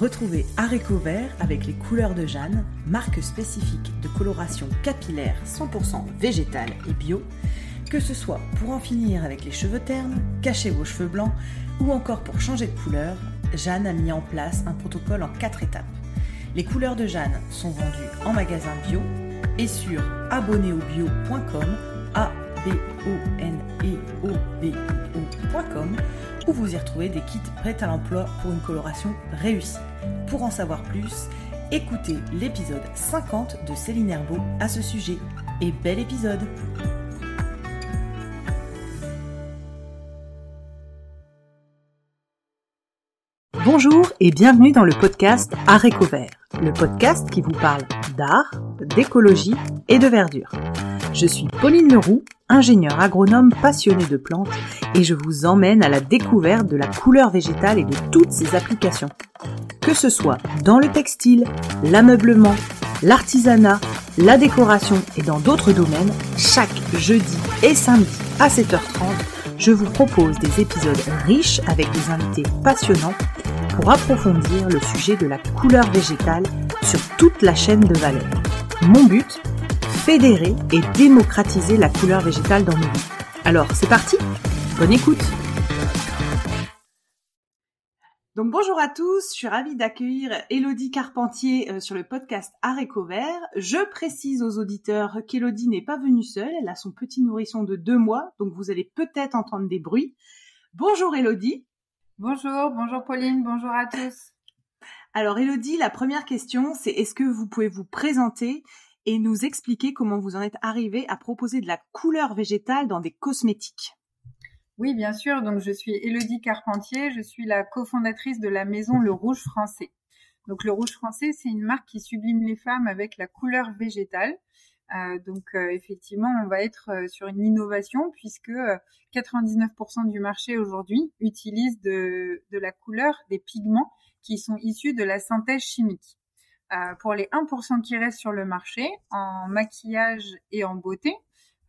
Retrouvez Areco Vert avec les couleurs de Jeanne, marque spécifique de coloration capillaire 100% végétale et bio, que ce soit pour en finir avec les cheveux ternes, cacher vos cheveux blancs ou encore pour changer de couleur, Jeanne a mis en place un protocole en 4 étapes. Les couleurs de Jeanne sont vendues en magasin bio et sur abonnéobio.com, a b o n e o b ocom où vous y retrouvez des kits prêts à l'emploi pour une coloration réussie. Pour en savoir plus, écoutez l'épisode 50 de Céline Herbeau à ce sujet. Et bel épisode Bonjour et bienvenue dans le podcast Vert, le podcast qui vous parle d'art, d'écologie et de verdure. Je suis Pauline Leroux, ingénieure agronome passionnée de plantes et je vous emmène à la découverte de la couleur végétale et de toutes ses applications. Que ce soit dans le textile, l'ameublement, l'artisanat, la décoration et dans d'autres domaines, chaque jeudi et samedi à 7h30, je vous propose des épisodes riches avec des invités passionnants pour approfondir le sujet de la couleur végétale sur toute la chaîne de valeur. Mon but fédérer et démocratiser la couleur végétale dans nos vies. Alors, c'est parti Bonne écoute donc bonjour à tous, je suis ravie d'accueillir Elodie Carpentier euh, sur le podcast Aréco Vert. Je précise aux auditeurs qu'Elodie n'est pas venue seule, elle a son petit nourrisson de deux mois, donc vous allez peut-être entendre des bruits. Bonjour Elodie. Bonjour, bonjour Pauline, bonjour à tous. Alors Elodie, la première question, c'est est-ce que vous pouvez vous présenter et nous expliquer comment vous en êtes arrivé à proposer de la couleur végétale dans des cosmétiques? Oui, bien sûr. Donc, je suis Élodie Carpentier. Je suis la cofondatrice de la maison Le Rouge Français. Donc, Le Rouge Français, c'est une marque qui sublime les femmes avec la couleur végétale. Euh, donc, euh, effectivement, on va être euh, sur une innovation puisque 99% du marché aujourd'hui utilise de, la couleur des pigments qui sont issus de la synthèse chimique. Pour les 1% qui restent sur le marché, en maquillage et en beauté,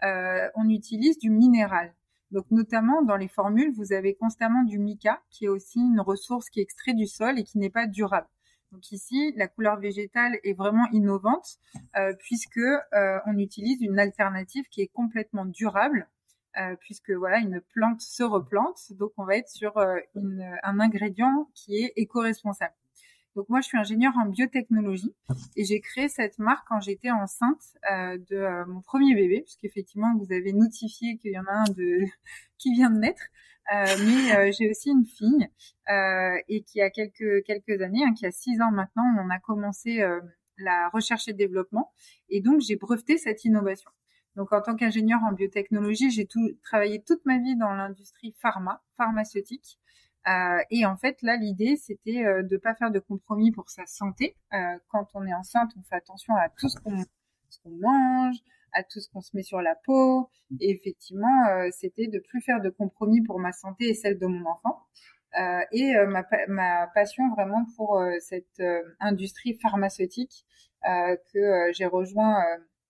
on utilise du minéral. Donc notamment dans les formules, vous avez constamment du mica, qui est aussi une ressource qui est extrait du sol et qui n'est pas durable. Donc ici, la couleur végétale est vraiment innovante euh, puisque euh, on utilise une alternative qui est complètement durable, euh, puisque voilà une plante se replante. Donc on va être sur euh, un ingrédient qui est éco-responsable. Donc moi, je suis ingénieure en biotechnologie et j'ai créé cette marque quand j'étais enceinte euh, de euh, mon premier bébé, puisqu'effectivement, vous avez notifié qu'il y en a un de qui vient de naître. Euh, mais euh, j'ai aussi une fille euh, et qui a quelques quelques années, hein, qui a six ans maintenant, on a commencé la recherche et développement et donc j'ai breveté cette innovation. Donc en tant qu'ingénieure en biotechnologie, j'ai tout travaillé toute ma vie dans l'industrie pharma, pharmaceutique. Euh, et en fait, là, l'idée, c'était euh, de pas faire de compromis pour sa santé. Euh, quand on est enceinte, on fait attention à tout ce qu'on mange, à tout ce qu'on se met sur la peau. Et effectivement, c'était de plus faire de compromis pour ma santé et celle de mon enfant. Et ma, ma, passion vraiment pour cette industrie pharmaceutique que j'ai rejoint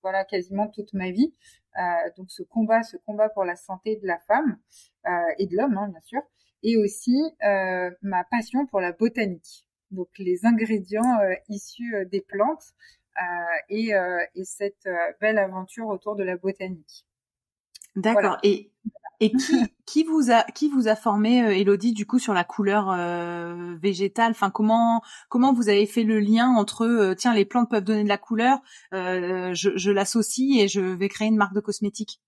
voilà quasiment toute ma vie. donc ce combat, ce combat pour la santé de la femme et de l'homme, hein, bien sûr et aussi euh, ma passion pour la botanique. Donc les ingrédients euh, issus euh, des plantes et, et, cette belle aventure autour de la botanique. D'accord. Et, et qui, qui, vous a qui vous a formé, Elodie, du coup, sur la couleur végétale? Enfin, comment comment vous avez fait le lien entre tiens, les plantes peuvent donner de la couleur, je, je l'associe et je vais créer une marque de cosmétiques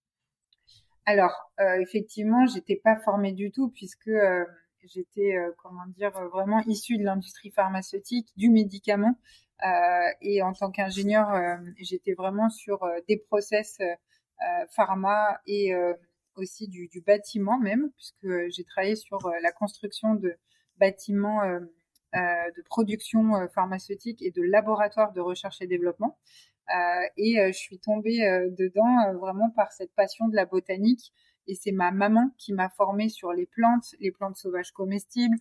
alors, euh, effectivement, j'étais pas formée du tout puisque euh, j'étais, euh, comment dire, vraiment issue de l'industrie pharmaceutique, du médicament. et en tant qu'ingénieur, j'étais vraiment sur des process pharma et aussi du, du, bâtiment même, puisque j'ai travaillé sur la construction de bâtiments de production pharmaceutique et de laboratoires de recherche et développement. Euh, et euh, je suis tombée euh, dedans vraiment par cette passion de la botanique. Et c'est ma maman qui m'a formée sur les plantes, les plantes sauvages comestibles.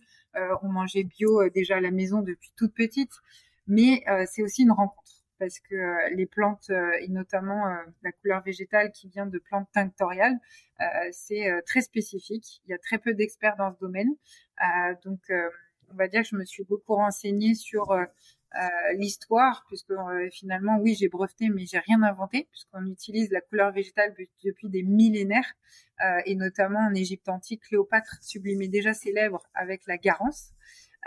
on mangeait bio déjà à la maison depuis toute petite, mais c'est aussi une rencontre parce que les plantes et notamment la couleur végétale qui vient de plantes tinctoriales, c'est très spécifique. Il y a très peu d'experts dans ce domaine, donc on va dire que je me suis beaucoup renseignée sur l'histoire, puisque finalement, oui, j'ai breveté, mais j'ai rien inventé, puisqu'on utilise la couleur végétale depuis des millénaires, et notamment en Égypte antique, Cléopâtre sublimait déjà ses lèvres avec la garance.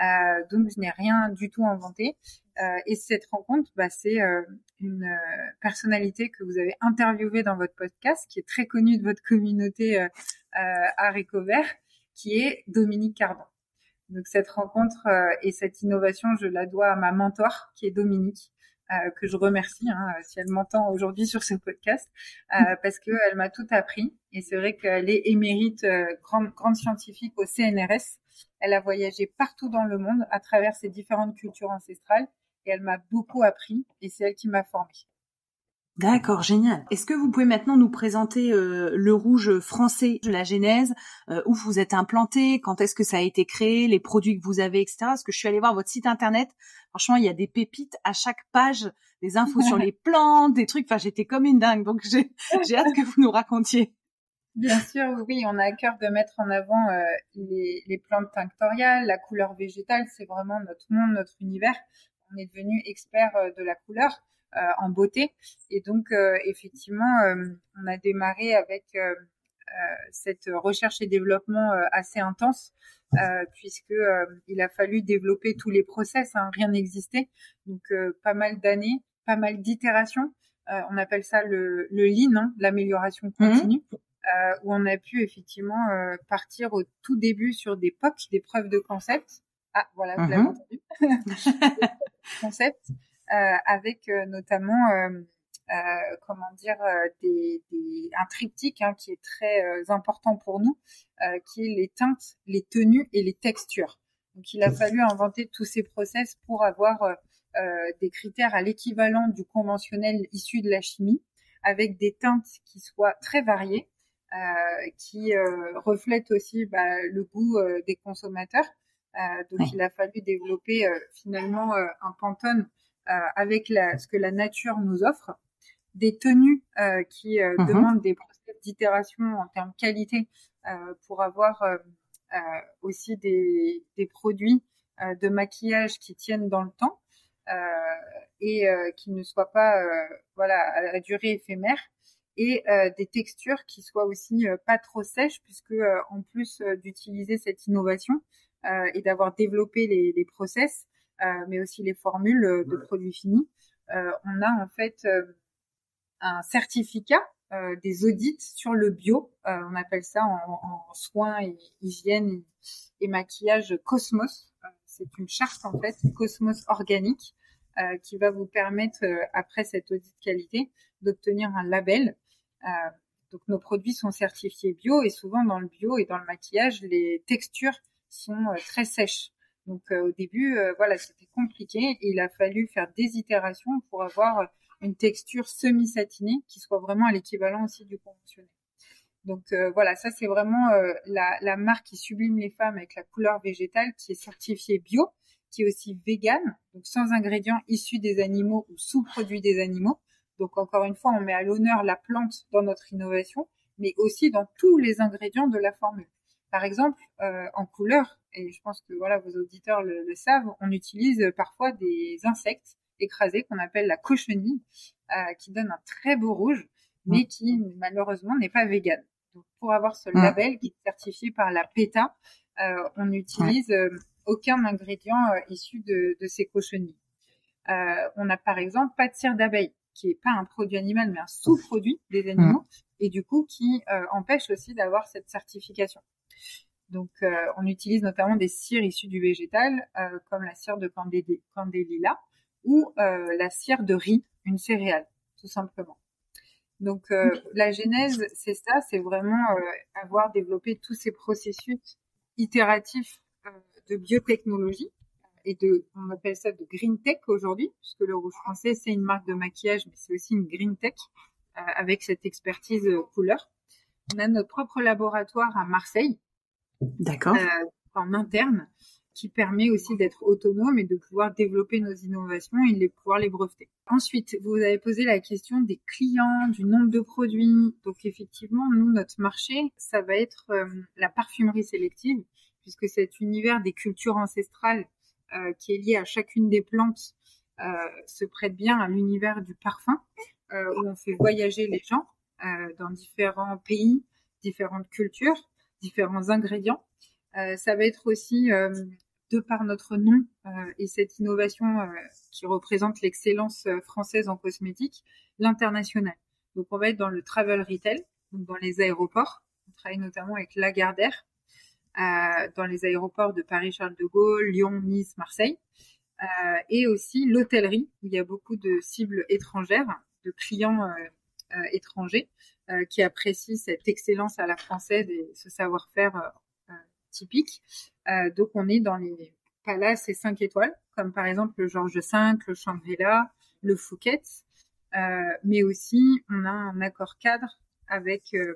Euh, donc je n'ai rien du tout inventé. Euh, et cette rencontre, bah, c'est euh, une euh, personnalité que vous avez interviewée dans votre podcast, qui est très connue de votre communauté euh, à Vert, qui est Dominique Cardon. Donc cette rencontre et cette innovation, je la dois à ma mentor, qui est Dominique, euh, que je remercie hein, si elle m'entend aujourd'hui sur ce podcast, euh, parce qu'elle m'a tout appris. Et c'est vrai qu'elle est émérite euh, grande, grande scientifique au CNRS. Elle a voyagé partout dans le monde à travers ses différentes cultures ancestrales et elle m'a beaucoup appris et c'est elle qui m'a formée. D'accord, génial. Est-ce que vous pouvez maintenant nous présenter euh, le rouge français de la genèse, euh, où vous êtes implanté, quand est-ce que ça a été créé, les produits que vous avez, etc. Parce que je suis allée voir votre site internet. Franchement, il y a des pépites à chaque page, des infos sur les plantes, des trucs. Enfin, j'étais comme une dingue. Donc, j'ai, j'ai hâte que vous nous racontiez. Bien sûr, oui, on a à cœur de mettre en avant euh, les, les plantes tinctoriales, la couleur végétale. C'est vraiment notre monde, notre univers. On est devenu expert de la couleur. Euh, en beauté. Et donc, euh, effectivement, euh, on a démarré avec cette recherche et développement assez intense. Euh, puisque il a fallu développer tous les process, hein, rien n'existait, donc pas mal d'années, pas mal d'itérations. on appelle ça le, le lean, hein, l'amélioration mmh. continue, où on a pu effectivement partir au tout début sur des POC, des preuves de concept. Ah voilà, vous l'avez mmh. entendu. concept avec euh, notamment euh, comment dire des, des, un triptyque hein, qui est très important pour nous, qui est les teintes, les tenues et les textures. Donc il a fallu inventer tous ces process pour avoir euh, des critères à l'équivalent du conventionnel issu de la chimie, avec des teintes qui soient très variées, euh, qui euh, reflètent aussi bah, le goût des consommateurs. donc il a fallu développer finalement un pantone euh, avec la, ce que la nature nous offre, des tenues euh, qui euh, mhm. demandent des process d'itération en termes qualité pour avoir aussi des, des produits de maquillage qui tiennent dans le temps et qui ne soient pas voilà à durée éphémère et des textures qui soient aussi pas trop sèches puisque en plus d'utiliser cette innovation et d'avoir développé les, les process, euh, mais aussi les formules euh, de produits finis. Euh, on a en fait un certificat des audits sur le bio. on appelle ça en, en soins et hygiène et, maquillage Cosmos. c'est une charte en fait Cosmos organique qui va vous permettre après cette audit qualité d'obtenir un label. donc nos produits sont certifiés bio et souvent dans le bio et dans le maquillage les textures sont très sèches. Donc euh, au début, euh, voilà, c'était compliqué. Il a fallu faire des itérations pour avoir une texture semi-satinée qui soit vraiment à l'équivalent aussi du conventionnel. Donc euh, voilà, ça c'est vraiment la, la, marque qui sublime les femmes avec la couleur végétale qui est certifiée bio, qui est aussi vegan, donc sans ingrédients issus des animaux ou sous-produits des animaux. Donc encore une fois, on met à l'honneur la plante dans notre innovation, mais aussi dans tous les ingrédients de la formule. Par exemple, euh, en couleur, et je pense que voilà vos auditeurs le, savent, on utilise parfois des insectes écrasés qu'on appelle la cochenille, euh, qui donne un très beau rouge, mais mm. qui malheureusement n'est pas vegan. Donc, pour avoir ce mm. label qui est certifié par la PETA, euh, on n'utilise aucun ingrédient issu de, de, ces cochenilles. on a par exemple pas de cire d'abeille, qui est pas un produit animal mais un sous-produit des animaux, mm. et du coup qui empêche aussi d'avoir cette certification. Donc, euh, on utilise notamment des cires issues du végétal, euh, comme la cire de candélila ou euh, la cire de riz, une céréale, tout simplement. Donc, la genèse, c'est ça, c'est vraiment avoir développé tous ces processus itératifs de biotechnologie et de, on appelle ça de green tech aujourd'hui, puisque le rouge français, c'est une marque de maquillage, mais c'est aussi une green tech avec cette expertise couleur. On a notre propre laboratoire à Marseille D'accord. Euh, en interne, qui permet aussi d'être autonome et de pouvoir développer nos innovations et de pouvoir les breveter. Ensuite, vous avez posé la question des clients, du nombre de produits. Donc effectivement, nous, notre marché, ça va être euh, la parfumerie sélective, puisque cet univers des cultures ancestrales qui est lié à chacune des plantes se prête bien à l'univers du parfum, où on fait voyager les gens dans différents pays, différentes cultures, différents ingrédients. ça va être aussi de par notre nom euh, et cette innovation euh, qui représente l'excellence euh, française en cosmétique, l'international. Donc on va être dans le travel retail, donc dans les aéroports. On travaille notamment avec Lagardère, euh, dans les aéroports de Paris-Charles de Gaulle, Lyon, Nice, Marseille, euh, et aussi l'hôtellerie, où il y a beaucoup de cibles étrangères, de clients étrangers, qui apprécient cette excellence à la française et ce savoir-faire typique. Euh, donc on est dans les palaces et cinq étoiles, comme par exemple le Georges V, le Shangri-La, le euh, mais aussi on a un accord cadre avec euh,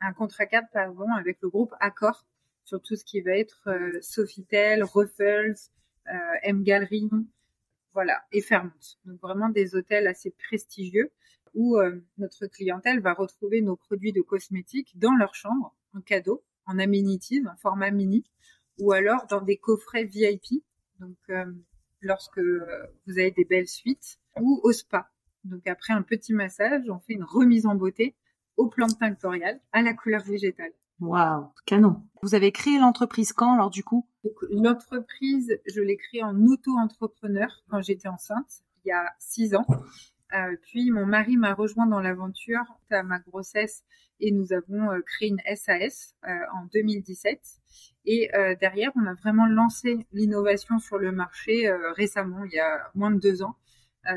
un contrat cadre pardon avec le groupe Accor sur tout ce qui va être Sofitel, Ruffles, M Gallery, voilà, et Fairmont. Donc vraiment des hôtels assez prestigieux où notre clientèle va retrouver nos produits de cosmétiques dans leur chambre en cadeau en amenities, en format mini, ou alors dans des coffrets VIP. Donc, euh, lorsque vous avez des belles suites, ou au spa. Donc, après un petit massage, on fait une remise en beauté aux plantes tinctoriales à la couleur végétale. Waouh, canon. Vous avez créé l'entreprise quand alors du coup? L'entreprise, je l'ai créée en auto-entrepreneur quand j'étais enceinte, il y a six ans. Euh, puis mon mari m'a rejoint dans l'aventure à ma grossesse et nous avons euh, créé une SAS euh, en 2017. Et derrière, on a vraiment lancé l'innovation sur le marché récemment, il y a moins de deux ans,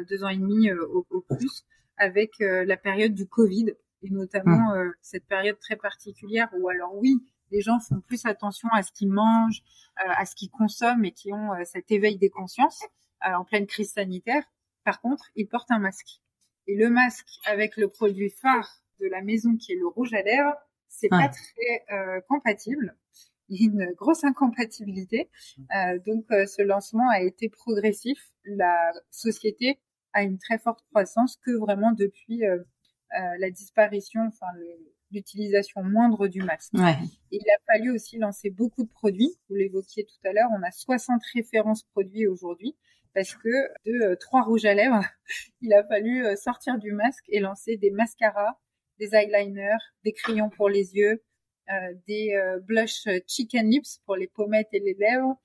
deux ans et demi au, au, plus, avec la période du Covid et notamment mmh. cette période très particulière où alors oui, les gens font plus attention à ce qu'ils mangent, à ce qu'ils consomment et qui ont cet éveil des consciences en pleine crise sanitaire. Par contre, ils portent un masque. Et le masque avec le produit phare de la maison qui est le rouge à lèvres, c'est pas très euh, compatible. Il y a une grosse incompatibilité. Euh, donc euh, ce lancement a été progressif. La société a une très forte croissance que vraiment depuis la disparition, enfin l'utilisation moindre du masque. Il a fallu aussi lancer beaucoup de produits. Vous l'évoquiez tout à l'heure, on a 60 références produits aujourd'hui parce que de euh, trois rouges à lèvres, il a fallu euh, sortir du masque et lancer des mascaras, des eyeliners, des crayons pour les yeux, euh, des blush chicken lips pour les pommettes et les lèvres.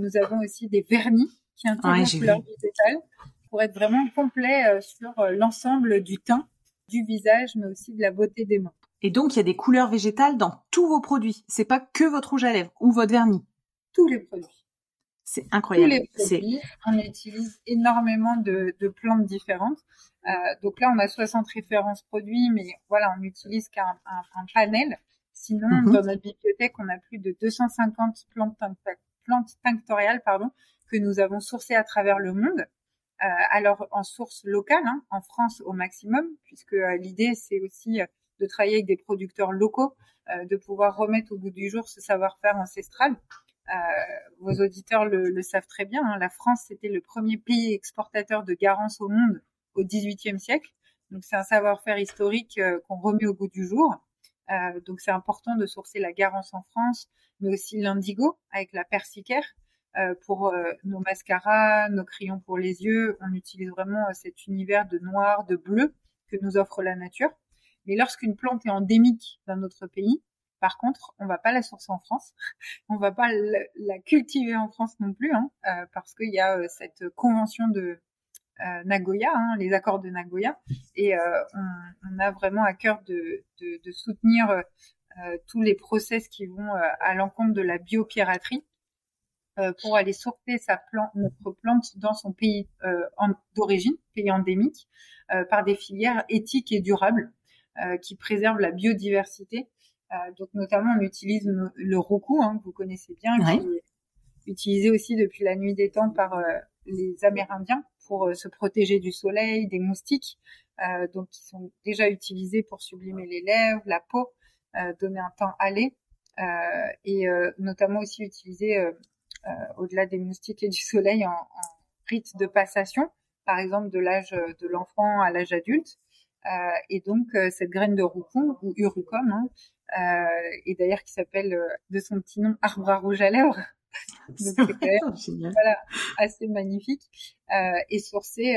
nous avons aussi des vernis qui intègrent leur végétale pour être vraiment complet sur l'ensemble du teint, du visage, mais aussi de la beauté des mains. Et donc, il y a des couleurs végétales dans tous vos produits. C'est pas que votre rouge à lèvres ou votre vernis. Tous les produits. C'est incroyable. Tous les produits, on utilise énormément de, plantes différentes. Euh, donc là, on a 60 références produits, mais voilà, on n'utilise qu'un panel. Sinon, mhm. dans notre bibliothèque, on a plus de 250 plantes, plantes tinctoriales pardon, que nous avons sourcées à travers le monde. Euh, alors en source locale, hein, en France au maximum, puisque euh, l'idée c'est aussi de travailler avec des producteurs locaux, de pouvoir remettre au bout du jour ce savoir-faire ancestral. Euh, vos auditeurs le, savent très bien, hein, la France c'était le premier pays exportateur de garance au monde au XVIIIe siècle. Donc c'est un savoir-faire historique euh, qu'on remet au goût du jour. Euh, donc c'est important de sourcer la garance en France, mais aussi l'indigo avec la persicaire. pour nos mascaras, nos crayons pour les yeux, on utilise vraiment cet univers de noir, de bleu que nous offre la nature. Mais lorsqu'une plante est endémique d'un autre pays, par contre, on va pas la sourcer en France, on va pas la, cultiver en France non plus, hein, euh, parce qu'il y a euh, cette convention de euh, Nagoya, hein, les accords de Nagoya, et on, a vraiment à cœur de, soutenir tous les process qui vont à l'encontre de la biopiraterie pour aller sourcer notre plante dans son pays d'origine, pays endémique, par des filières éthiques et durables qui préservent la biodiversité donc notamment, on utilise le roku, hein, que vous connaissez bien, qui est utilisé aussi depuis la nuit des temps par euh, les Amérindiens pour euh, se protéger du soleil, des moustiques, donc qui sont déjà utilisés pour sublimer les lèvres, la peau, donner un teint allé, et notamment aussi utilisé au-delà des moustiques et du soleil en, en, rite de passation, par exemple de l'âge de l'enfant à l'âge adulte. Et donc cette graine de roucou ou urucum, hein, et d'ailleurs qui s'appelle de son petit nom arbre à rouge à lèvres. Donc c'est voilà, assez magnifique et sourcée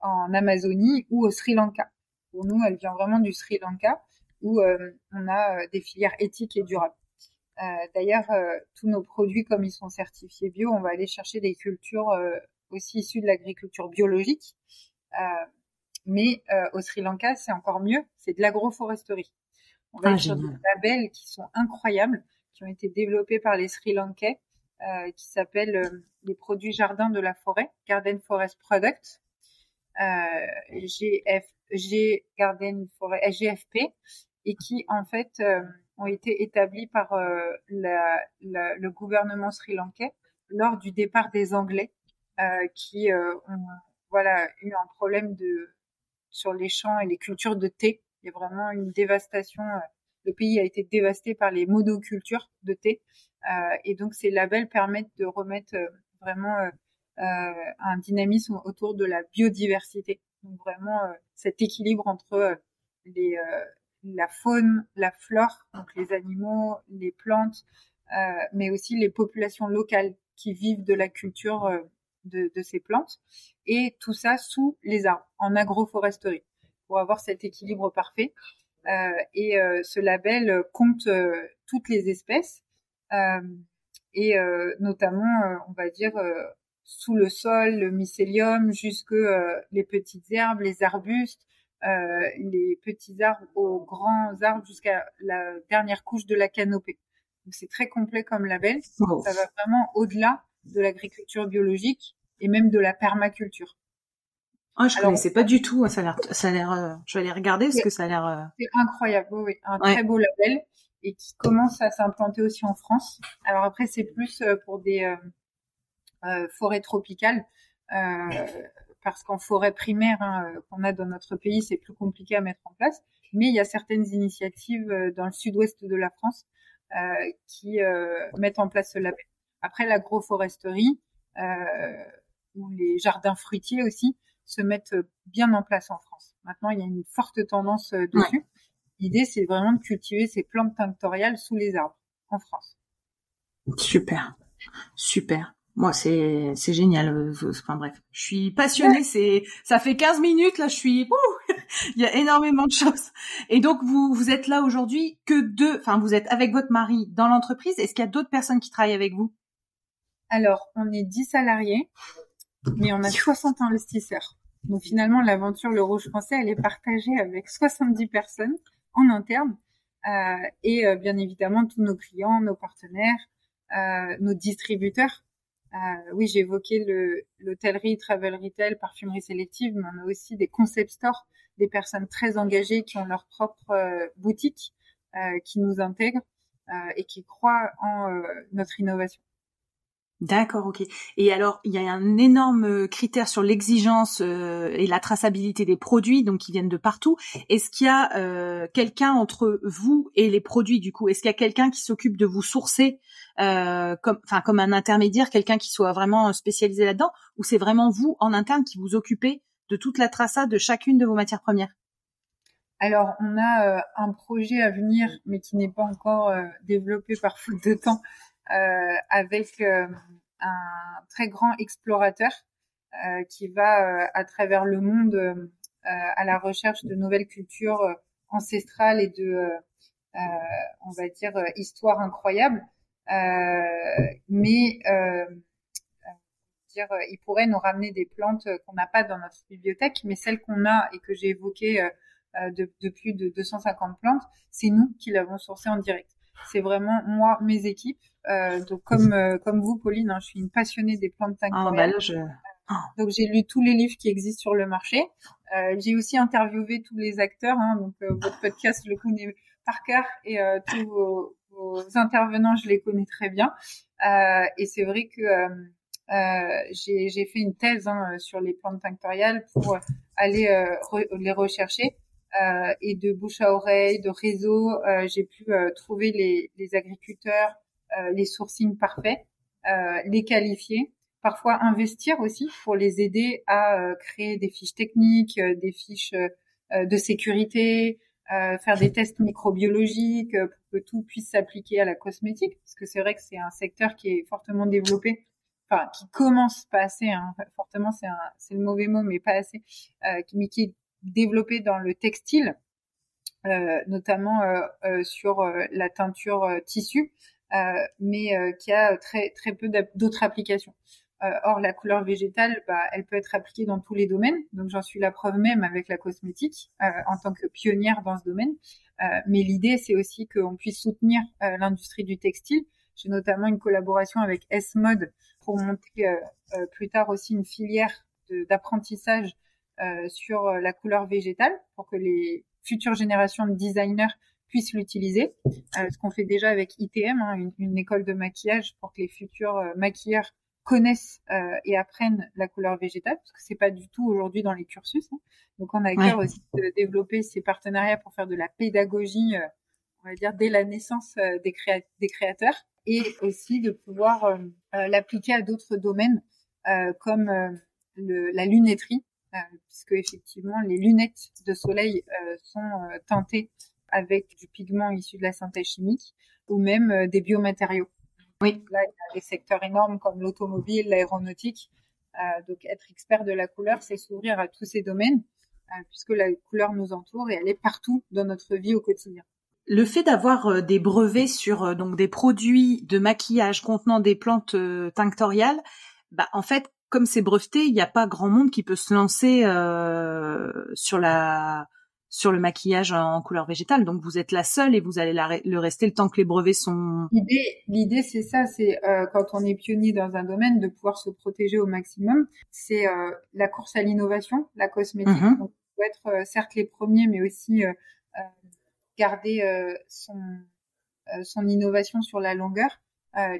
en Amazonie ou au Sri Lanka. Pour nous, elle vient vraiment du Sri Lanka où on a des filières éthiques et durables. Euh, d'ailleurs, euh, tous nos produits, comme ils sont certifiés bio, on va aller chercher des cultures euh, aussi issues de l'agriculture biologique. Mais au Sri Lanka, c'est encore mieux, c'est de l'agroforesterie. On va ah, sur des labels qui sont incroyables, qui ont été développés par les Sri Lankais, qui s'appellent les produits jardins de la forêt, Garden Forest Products, GF, G Garden Forest, GFP, et qui en fait ont été établis par euh, la, la, le gouvernement sri-lankais lors du départ des Anglais euh, qui euh, ont voilà eu un problème de sur les champs et les cultures de thé. Il y a vraiment une dévastation. le pays a été dévasté par les monocultures de thé, et donc ces labels permettent de remettre vraiment un dynamisme autour de la biodiversité. Donc vraiment cet équilibre entre les, la faune, la flore, donc les animaux, les plantes, euh, mais aussi les populations locales qui vivent de la culture euh, de, ces plantes, et tout ça sous les arbres, en agroforesterie, pour avoir cet équilibre parfait. Euh, et ce label compte toutes les espèces, et notamment, on va dire, sous le sol, le mycélium, jusque les petites herbes, les arbustes, euh, les petits arbres aux grands arbres jusqu'à la dernière couche de la canopée. Donc c'est très complet comme label. Ça va vraiment au-delà de l'agriculture biologique et même de la permaculture. Ah, je connaissais pas du tout. Ça a l'air, ça a l'air. Euh, je vais aller regarder parce que ça a l'air. Euh, c'est incroyable, oui, un très beau label et qui commence à s'implanter aussi en France. Alors après, c'est plus pour des euh, forêts tropicales parce qu'en forêt primaire hein, euh, qu'on a dans notre pays, c'est plus compliqué à mettre en place. Mais il y a certaines initiatives euh, dans le sud-ouest de la France euh, qui mettent en place ce label. Après, l'agroforesterie ou les jardins fruitiers aussi se mettent bien en place en France. Maintenant, il y a une forte tendance dessus. L'idée, c'est vraiment de cultiver ces plantes tinctoriales sous les arbres en France. Super, super. Moi, c'est c'est génial. Euh, enfin bref, je suis passionnée. C'est ça fait 15 minutes là. Je suis. Il y a énormément de choses. Et donc vous vous êtes là aujourd'hui que deux. Enfin, vous êtes avec votre mari dans l'entreprise. Est-ce qu'il y a d'autres personnes qui travaillent avec vous? Alors, on est 10 salariés, mais on a 60 investisseurs. Donc finalement, l'aventure Le Rouge Français, elle est partagée avec 70 personnes en interne euh, et euh, bien évidemment tous nos clients, nos partenaires, euh, nos distributeurs euh, oui, j'ai évoqué l'hôtellerie, travel retail, parfumerie sélective, mais on a aussi des concept stores, des personnes très engagées qui ont leur propre euh, boutique, euh, qui nous intègrent et qui croient en notre innovation. D'accord, ok. Et alors, il y a un énorme critère sur l'exigence euh, et la traçabilité des produits, donc qui viennent de partout. Est-ce qu'il y a euh, quelqu'un entre vous et les produits du coup? Est-ce qu'il y a quelqu'un qui s'occupe de vous sourcer, euh, comme, comme un intermédiaire, quelqu'un qui soit vraiment spécialisé là-dedans, ou c'est vraiment vous en interne qui vous occupez de toute la traçade de chacune de vos matières premières? Alors, on a un projet à venir, mais qui n'est pas encore développé par faute de temps, euh, avec euh, un très grand explorateur euh, qui va à travers le monde à la recherche de nouvelles cultures ancestrales et de, on va dire, histoire incroyable. mais dire, il pourrait nous ramener des plantes qu'on n'a pas dans notre bibliothèque, mais celles qu'on a et que j'ai évoquées de, de, plus de 250 plantes, c'est nous qui l'avons sourcées en direct. C'est vraiment moi, mes équipes. Euh, donc comme euh, comme vous, Pauline, hein, je suis une passionnée des plantes ah, bah Donc j'ai lu tous les livres qui existent sur le marché. Euh, j'ai aussi interviewé tous les acteurs. Hein, donc euh, votre podcast, je le connais par cœur et euh, tous vos, vos, intervenants, je les connais très bien. et c'est vrai que j'ai fait une thèse hein, sur les plantes tinctoriales pour aller les rechercher. Euh, et de bouche à oreille, de réseau, euh, j'ai pu euh, trouver les, les agriculteurs, les sourcings parfaits, les qualifier, parfois investir aussi pour les aider à créer des fiches techniques, des fiches de sécurité, faire des tests microbiologiques pour que tout puisse s'appliquer à la cosmétique, parce que c'est vrai que c'est un secteur qui est fortement développé, enfin qui commence pas assez, hein, fortement c'est le mauvais mot, mais pas assez, mais qui est développé dans le textile, notamment sur la teinture tissu, mais qui a très très peu d'autres applications. Euh, or, la couleur végétale, bah, elle peut être appliquée dans tous les domaines. Donc, j'en suis la preuve même avec la cosmétique euh, en tant que pionnière dans ce domaine. Euh, mais l'idée, c'est aussi qu'on puisse soutenir l'industrie du textile. J'ai notamment une collaboration avec S-Mode pour monter plus tard aussi une filière d'apprentissage sur la couleur végétale pour que les futures générations de designers puissent l'utiliser. ce qu'on fait déjà avec ITM, hein, une, une, école de maquillage pour que les futurs maquilleurs connaissent euh, et apprennent la couleur végétale, parce que c'est pas du tout aujourd'hui dans les cursus. Hein. Donc on a à cœur aussi de développer ces partenariats pour faire de la pédagogie, euh, on va dire dès la naissance euh, des, des créateurs, et aussi de pouvoir l'appliquer à d'autres domaines comme le, la lunetterie, puisque effectivement les lunettes de soleil sont teintées avec du pigment issu de la synthèse chimique ou même des biomatériaux. Oui. Là, il y a des secteurs énormes comme l'automobile, l'aéronautique. Euh, donc, être expert de la couleur, c'est s'ouvrir à tous ces domaines, euh, puisque la couleur nous entoure et elle est partout dans notre vie au quotidien. Le fait d'avoir euh, des brevets sur donc des produits de maquillage contenant des plantes tinctoriales, bah en fait, comme c'est breveté, il n'y a pas grand monde qui peut se lancer sur la sur le maquillage en couleur végétale. Donc vous êtes la seule et vous allez le rester le temps que les brevets sont. L'idée, l'idée c'est ça, c'est euh, quand on est pionnier dans un domaine de pouvoir se protéger au maximum. C'est euh, la course à l'innovation, la cosmétique. Mm-hmm. Donc faut être euh, certes les premiers, mais aussi garder son son innovation sur la longueur.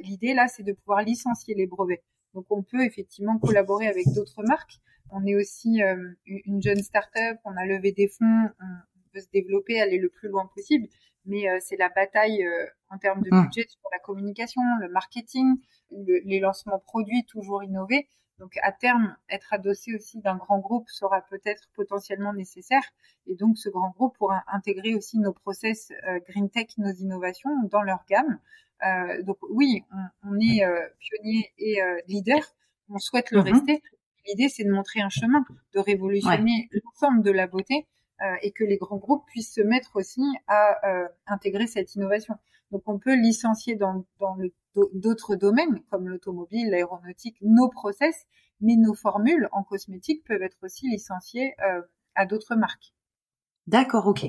L'idée là, c'est de pouvoir licencier les brevets. Donc on peut effectivement collaborer avec d'autres marques. On est aussi euh, une jeune start-up, on a levé des fonds, on veut se développer, aller le plus loin possible. Mais euh, c'est la bataille euh, en termes de ah. budget sur la communication, le marketing, les lancements produits toujours innovés. Donc à terme, être adossé aussi d'un grand groupe sera peut-être potentiellement nécessaire. Et donc ce grand groupe pourra intégrer aussi nos process green tech, nos innovations dans leur gamme. Euh, donc oui, on, on est pionnier et leader. On souhaite le mm-hmm. rester l'idée, c'est de montrer un chemin, de révolutionner l'ensemble de la beauté euh, et que les grands groupes puissent se mettre aussi à euh, intégrer cette innovation. Donc, on peut licencier dans, dans d'autres domaines comme l'automobile, l'aéronautique, nos process, mais nos formules en cosmétique peuvent être aussi licenciées euh, à d'autres marques. D'accord, ok.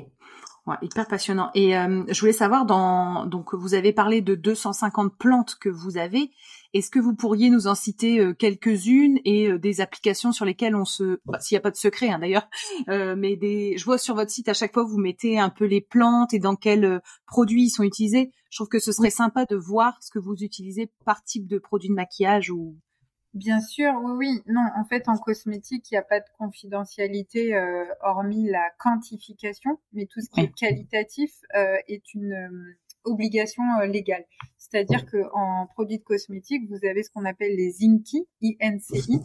Ouais, hyper passionnant. Et euh, je voulais savoir, dans donc vous avez parlé de 250 plantes que vous avez. Est-ce que vous pourriez nous en citer euh, quelques-unes et euh, des applications sur lesquelles on se, bah, s'il n'y a pas de secret hein, d'ailleurs, mais des, je vois sur votre site à chaque fois vous mettez un peu les plantes et dans quels produits ils sont utilisés. Je trouve que ce serait sympa de voir ce que vous utilisez par type de produit de maquillage ou Bien sûr, oui, oui. Non, en fait, en cosmétique, il n'y a pas de confidentialité euh, hormis la quantification, mais tout ce qui est qualitatif euh, est une euh, obligation légale. C'est-à-dire que en produits de cosmétique, vous avez ce qu'on appelle les INCI, INCI,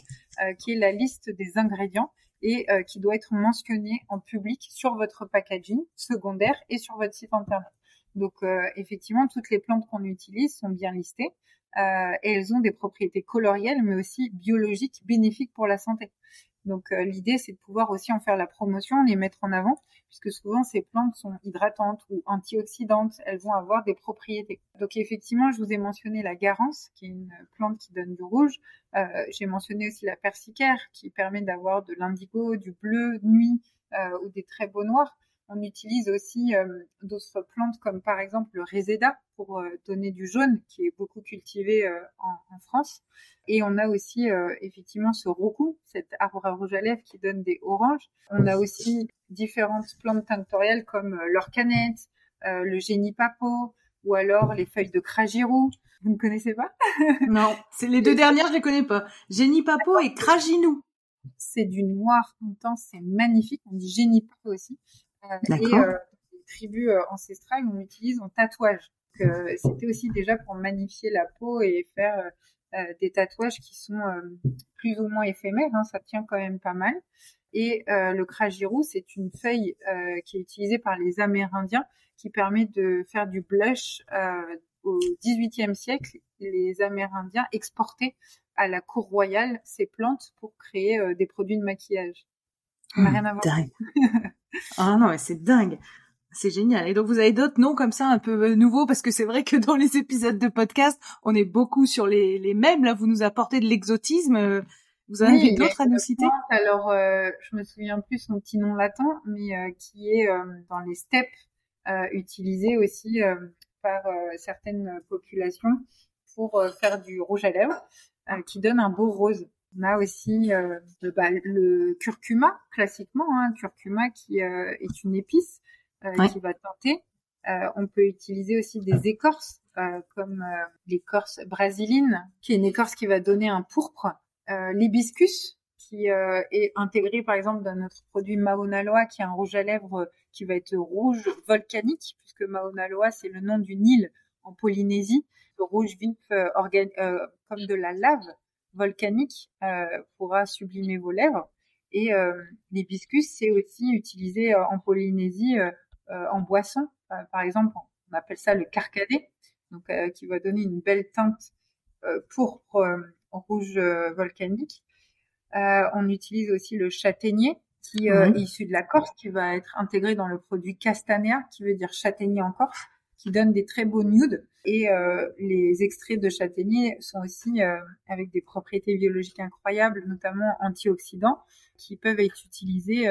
qui est la liste des ingrédients et qui doit être mentionné en public sur votre packaging secondaire et sur votre site internet. Donc effectivement, toutes les plantes qu'on utilise sont bien listées euh, et elles ont des propriétés colorielles, mais aussi biologiques bénéfiques pour la santé. Donc euh, l'idée, c'est de pouvoir aussi en faire la promotion, les mettre en avant, puisque souvent ces plantes sont hydratantes ou antioxydantes, elles vont avoir des propriétés. Donc effectivement, je vous ai mentionné la garance, qui est une plante qui donne du rouge. Euh, J'ai mentionné aussi la persicaire, qui permet d'avoir de l'indigo, du bleu nuit euh, ou des très beaux noirs. On utilise aussi euh, d'autres plantes comme par exemple le réséda pour euh, donner du jaune qui est beaucoup cultivé euh, en, France. Et on a aussi effectivement ce roku, cet arbre à rouge à lèvres qui donne des oranges. On a aussi différentes plantes tinctoriales comme l'orcanette, le génipapo ou alors les feuilles de cragirou. Vous ne connaissez pas? Non, c'est les deux dernières, je les connais pas. Génipapo et craginou. C'est du noir intense, c'est magnifique. On dit génipapo aussi. Euh, et euh, les tribus euh, ancestrales, on utilise en tatouage. C'était aussi déjà pour magnifier la peau et faire des tatouages qui sont plus ou moins éphémères. Hein, ça tient quand même pas mal. Et le krajirou, c'est une feuille qui est utilisée par les Amérindiens qui permet de faire du blush au XVIIIe siècle. Les Amérindiens exportaient à la cour royale ces plantes pour créer des produits de maquillage. Ça n'a rien à voir. ah non, mais c'est dingue. C'est génial. Et donc vous avez d'autres noms comme ça un peu euh, nouveaux? Parce que c'est vrai que dans les épisodes de podcast, on est beaucoup sur les, les mêmes. Là, vous nous apportez de l'exotisme. Euh, vous en avez d'autres à nous citer? Alors, euh, je me souviens plus son petit nom latin, mais euh, qui est dans les steppes utilisé aussi par certaines populations pour faire du rouge à lèvres, qui donne un beau rose. On a aussi le, bah, le curcuma, classiquement, hein, curcuma qui est une épice euh, qui va tenter. Euh, on peut utiliser aussi des écorces euh, comme l'écorce brasiline, qui est une écorce qui va donner un pourpre. L'hibiscus, qui est intégré par exemple dans notre produit Mauna qui est un rouge à lèvres qui va être rouge volcanique, puisque Mauna Loa c'est le nom d'une île en Polynésie. Le rouge vif comme de la lave volcanique pourra sublimer vos lèvres. Et l'hibiscus c'est aussi utilisé en Polynésie euh, en boisson. Euh, par exemple, on appelle ça le carcadet, donc euh, qui va donner une belle teinte pourpre rouge volcanique. on utilise aussi le châtaignier, qui est issu de la Corse, qui va être intégré dans le produit castanea, qui veut dire châtaignier en Corse, qui donne des très beaux nudes. Et les extraits de châtaignier sont aussi avec des propriétés biologiques incroyables, notamment antioxydants, qui peuvent être utilisés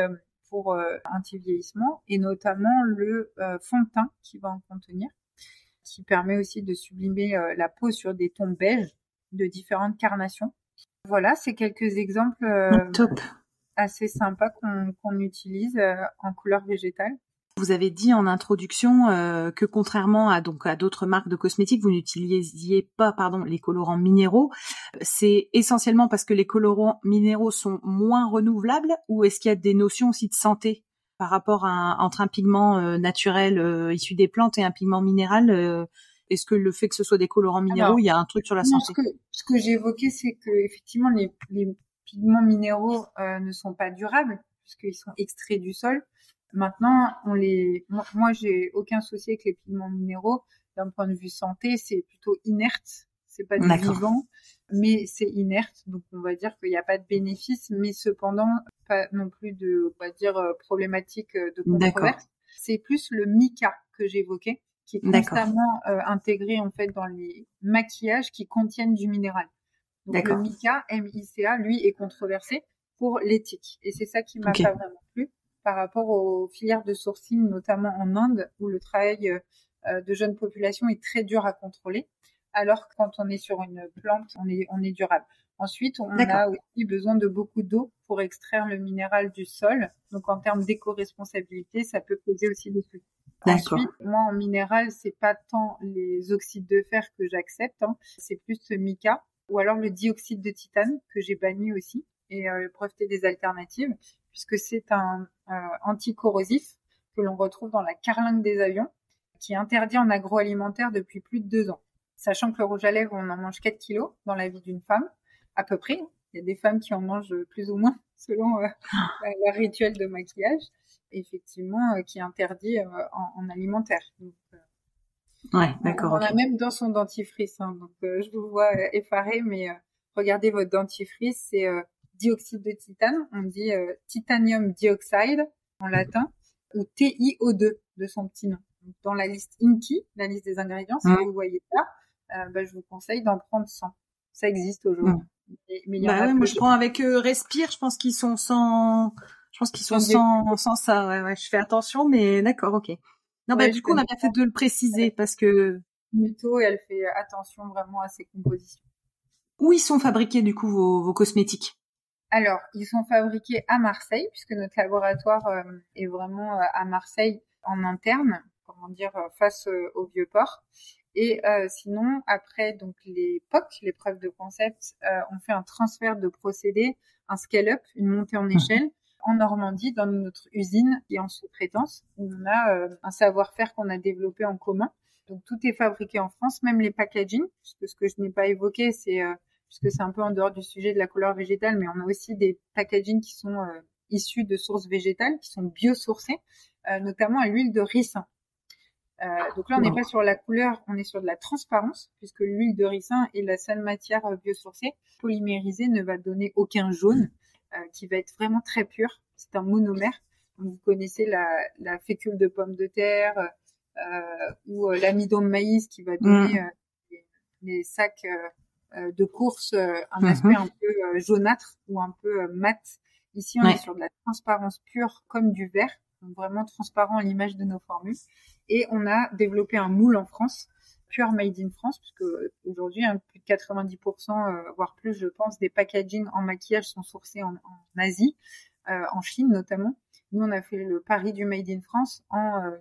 pour euh, anti-vieillissement et notamment le euh, fond de teint qui va en contenir, qui permet aussi de sublimer euh, la peau sur des tons beiges de différentes carnations. Voilà, c'est quelques exemples Top. assez sympas qu'on utilise en couleur végétale. Vous avez dit en introduction euh, que contrairement à donc à d'autres marques de cosmétiques, vous n'utilisiez pas pardon les colorants minéraux. C'est essentiellement parce que les colorants minéraux sont moins renouvelables ou est-ce qu'il y a des notions aussi de santé par rapport à entre un pigment euh, naturel euh, issu des plantes et un pigment minéral Est-ce que le fait que ce soit des colorants minéraux, il y a un truc sur la santé? Ce que, ce que j'ai évoqué, c'est que effectivement les, les pigments minéraux ne sont pas durables puisqu'ils sont extraits du sol. Maintenant, on les, moi, j'ai aucun souci avec les pigments minéraux. D'un point de vue santé, c'est plutôt inerte. C'est pas du vivant, mais c'est inerte. Donc, on va dire qu'il n'y a pas de bénéfice, mais cependant, pas non plus de, on va dire, euh, problématique euh, de controverse. C'est plus le mica que j'évoquais, qui est constamment euh, intégré, en fait, dans les maquillages qui contiennent du minéral. Donc, le mica, M-I-C-A, lui, est controversé pour l'éthique. Et c'est ça qui m'a pas vraiment plu par rapport aux filières de sourcing, notamment en Inde, où le travail euh, de jeunes populations est très dur à contrôler, alors que quand on est sur une plante, on est, on est durable. Ensuite, on a aussi besoin de beaucoup d'eau pour extraire le minéral du sol. Donc, en termes d'éco-responsabilité, ça peut poser aussi des soucis. Ensuite, moi, en minéral, c'est pas tant les oxydes de fer que j'accepte, hein. c'est plus le mica ou alors le dioxyde de titane que j'ai banni aussi et euh, breveté des alternatives puisque c'est un euh, anticorrosif que l'on retrouve dans la carlingue des avions, qui est interdit en agroalimentaire depuis plus de deux ans. Sachant que le rouge à lèvres, on en mange 4 kilos dans la vie d'une femme, à peu près. Il y a des femmes qui en mangent plus ou moins selon euh, leur rituel de maquillage, effectivement, euh, qui est interdit euh, en, alimentaire. Donc, ouais, d'accord. On a même dans son dentifrice. Hein, donc, je vous vois effaré, mais regardez votre dentifrice, c'est dioxyde de titane, on dit euh, titanium dioxide en latin, ou TiO2 de son petit nom. dans la liste INCI, la liste des ingrédients, si vous voyez ça, euh, bah, je vous conseille d'en prendre 100. Ça existe aujourd'hui. Mais, bah moi je prends avec euh, Respire, je pense qu'ils sont sans, je pense qu'ils sont sans, sans, ça. Ouais, ouais, je fais attention, mais d'accord, ok. Non, bah du coup on a bien fait de le préciser parce que. Muto, elle fait attention vraiment à ses compositions. Où ils sont fabriqués du coup vos, vos cosmétiques? Alors, ils sont fabriqués à Marseille, puisque notre laboratoire euh, est vraiment euh, à Marseille en interne, comment dire, euh, face au vieux port. Et sinon, après donc les POC, les preuves de concept, on fait un transfert de procédé, un scale-up, une montée en mmh. échelle en Normandie, dans notre usine qui est en sous-traitance. On a un savoir-faire qu'on a développé en commun. Donc tout est fabriqué en France, même les packaging, puisque ce que je n'ai pas évoqué, c'est puisque c'est un peu en dehors du sujet de la couleur végétale, mais on a aussi des packaging qui sont euh, issus de sources végétales qui sont biosourcées, notamment à l'huile de ricin. Euh, donc là, on n'est pas sur la couleur, on est sur de la transparence, puisque l'huile de ricin est la seule matière euh, biosourcée. Polymérisée ne va donner aucun jaune, euh, qui va être vraiment très pur. C'est un monomère. vous connaissez la, la, fécule de pomme de terre ou l'amidon de maïs qui va donner mm. les, sacs de course un mm-hmm. aspect un peu jaunâtre ou un peu mat. Ici, on est sur de la transparence pure comme du verre, donc vraiment transparent à l'image de nos formules. Et on a développé un moule en France, pure made in France, puisque aujourd'hui, hein, plus de 90%, euh, voire plus, je pense, des packaging en maquillage sont sourcés en, Asie, euh, en Chine notamment. Nous, on a fait le pari du made in France en euh,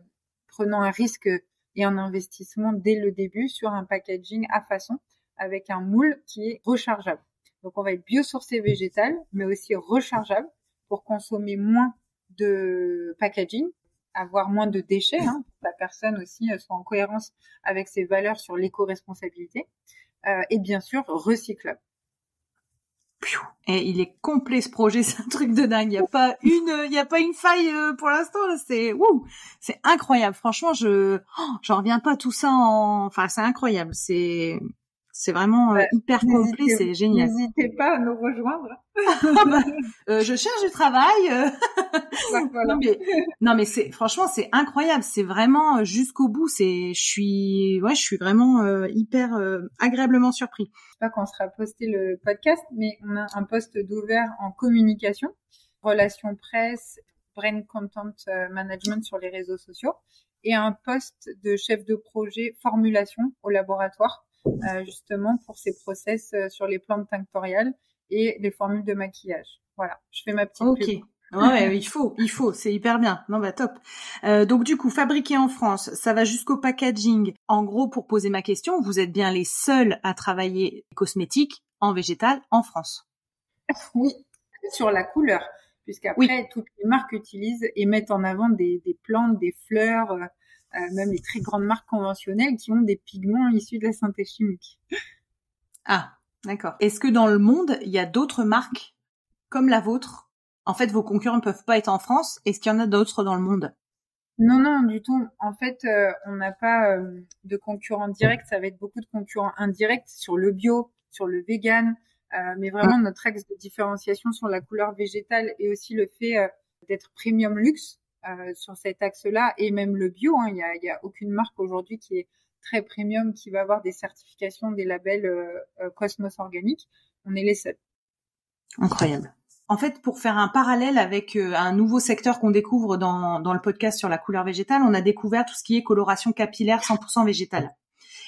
prenant un risque et un investissement dès le début sur un packaging à façon avec un moule qui est rechargeable. Donc, on va être biosourcé végétal, mais aussi rechargeable pour consommer moins de packaging avoir moins de déchets, hein, la personne aussi euh, soit en cohérence avec ses valeurs sur l'éco-responsabilité, euh, et bien sûr recyclable. Et il est complet ce projet, c'est un truc de dingue. Il y a pas une, il y a pas une faille euh, pour l'instant. C'est, c'est incroyable. Franchement, je, oh, j'en reviens pas tout ça en, enfin, c'est incroyable. C'est, c'est vraiment euh, hyper complet, c'est génial. N'hésitez pas à nous rejoindre. Bah, euh, je cherche du travail. Euh. non mais, non mais c'est franchement c'est incroyable, c'est vraiment jusqu'au bout. C'est, je suis, ouais, je suis vraiment hyper agréablement surpris. Je sais pas quand sera posté le podcast, mais on a un poste d'ouvert en communication, relations presse, brain content management sur les réseaux sociaux, et un poste de chef de projet formulation au laboratoire justement pour ces process euh, sur les plantes tinctoriales et les formules de maquillage. Voilà, je fais ma petite Ok. Ouais, il faut, il faut, c'est hyper bien. Non, bah top. Euh, donc du coup, fabriqué en France, ça va jusqu'au packaging. En gros, pour poser ma question, vous êtes bien les seuls à travailler cosmétiques en végétal en France. Oui, sur la couleur, puisqu'après toutes les marques utilisent et mettent en avant des, des plantes, des fleurs, euh, même les très grandes marques conventionnelles qui ont des pigments issus de la synthèse chimique. Ah, d'accord. Est-ce que dans le monde, il y a d'autres marques comme la vôtre? En fait, vos concurrents ne peuvent pas être en France. Est-ce qu'il y en a d'autres dans le monde? Non, non, du tout. En fait, euh, on n'a pas euh, de concurrents directs. Ça va être beaucoup de concurrents indirects sur le bio, sur le vegan. mais vraiment, notre axe de différenciation sur la couleur végétale et aussi le fait d'être premium luxe. Euh, sur cet axe-là et même le bio. Hein, il n'y a, y a, aucune marque aujourd'hui qui est très premium qui va avoir des certifications, des labels euh, euh, Cosmos organiques. On est les seuls. Incroyable. En fait, pour faire un parallèle avec un nouveau secteur qu'on découvre dans, dans le podcast sur la couleur végétale, on a découvert tout ce qui est coloration capillaire 100% végétale.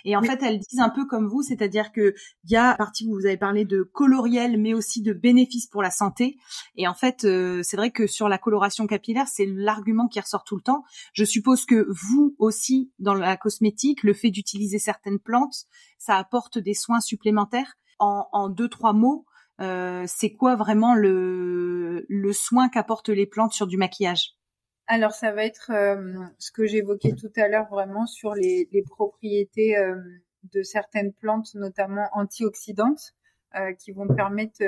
Et en fait, elles disent un peu comme vous, c'est-à-dire que il y a partie où vous avez parlé de coloriel, mais aussi de bénéfices pour la santé. Et en fait, euh, c'est vrai que sur la coloration capillaire, c'est l'argument qui ressort tout le temps. Je suppose que vous aussi, dans la cosmétique, le fait d'utiliser certaines plantes, ça apporte des soins supplémentaires. En, en deux trois mots, euh, c'est quoi vraiment le, le soin qu'apportent les plantes sur du maquillage? Alors ça va être euh, ce que j'évoquais tout à l'heure vraiment sur les, propriétés euh, de certaines plantes, notamment antioxydantes, euh, qui vont permettre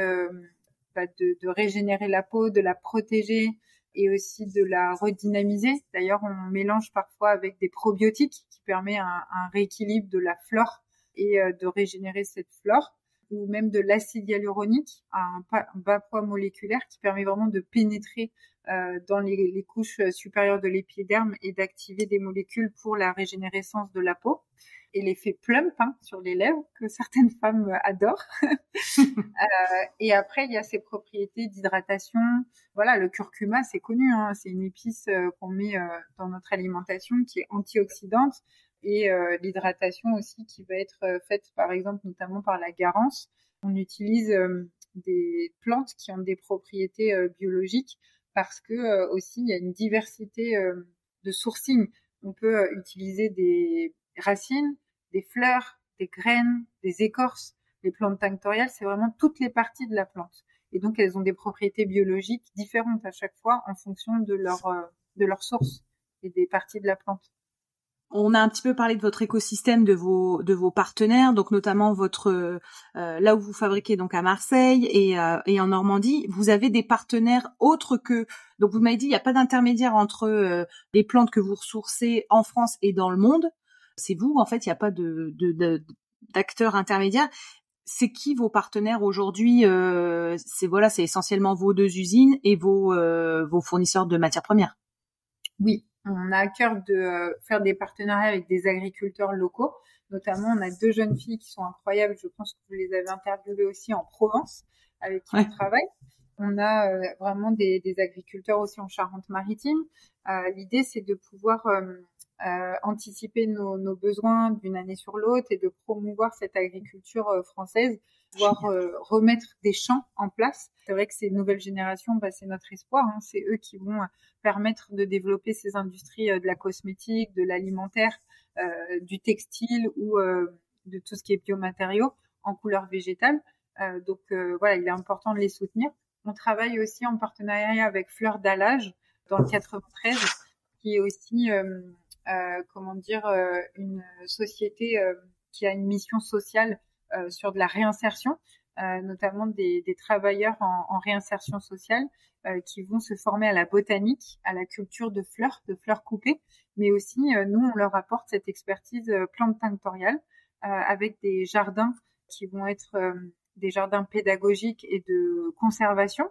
bah, de, de, régénérer la peau, de la protéger et aussi de la redynamiser. D'ailleurs, on mélange parfois avec des probiotiques qui permet un, un rééquilibre de la flore et de régénérer cette flore ou même de l'acide hyaluronique à un bas poids moléculaire qui permet vraiment de pénétrer euh, dans les, les, couches supérieures de l'épiderme et d'activer des molécules pour la régénérescence de la peau. Et l'effet plump hein, sur les lèvres que certaines femmes adorent. euh, et après, il y a ces propriétés d'hydratation. Voilà, le curcuma, c'est connu. Hein, c'est une épice euh, qu'on met euh, dans notre alimentation qui est antioxydante et euh, l'hydratation aussi qui va être euh, faite par exemple notamment par la garance. On utilise euh, des plantes qui ont des propriétés biologiques parce que aussi il y a une diversité de sourcing. On peut utiliser des racines, des fleurs, des graines, des écorces. Les plantes tinctoriales, c'est vraiment toutes les parties de la plante. Et donc elles ont des propriétés biologiques différentes à chaque fois en fonction de leur de leur source et des parties de la plante. On a un petit peu parlé de votre écosystème, de vos de vos partenaires, donc notamment votre euh, là où vous fabriquez donc à Marseille et, euh, et en Normandie. Vous avez des partenaires autres que donc vous m'avez dit il n'y a pas d'intermédiaire entre euh, les plantes que vous ressourcez en France et dans le monde. C'est vous en fait, il n'y a pas de, de, d'acteurs intermédiaires. C'est qui vos partenaires aujourd'hui C'est voilà, c'est essentiellement vos deux usines et vos vos fournisseurs de matières premières? Oui, on a à cœur de euh, faire des partenariats avec des agriculteurs locaux. Notamment, on a deux jeunes filles qui sont incroyables. Je pense que vous les avez interviewées aussi en Provence, avec qui on travaille. On a euh, vraiment des, agriculteurs aussi en Charente-Maritime. Euh, l'idée, c'est de pouvoir anticiper nos, nos besoins d'une année sur l'autre et de promouvoir cette agriculture française pouvoir euh, remettre des champs en place. C'est vrai que ces nouvelles générations, bah, c'est notre espoir. Hein. C'est eux qui vont euh, permettre de développer ces industries euh, de la cosmétique, de l'alimentaire, du textile ou de tout ce qui est biomatériaux en couleur végétale. donc voilà, il est important de les soutenir. On travaille aussi en partenariat avec Fleur d'Alage dans le 93, qui est aussi, comment dire, une société qui a une mission sociale euh, sur de la réinsertion, euh, notamment des, travailleurs en, réinsertion sociale euh, qui vont se former à la botanique, à la culture de fleurs, de fleurs coupées, mais aussi nous on leur apporte cette expertise plante avec des jardins qui vont être des jardins pédagogiques et de conservation,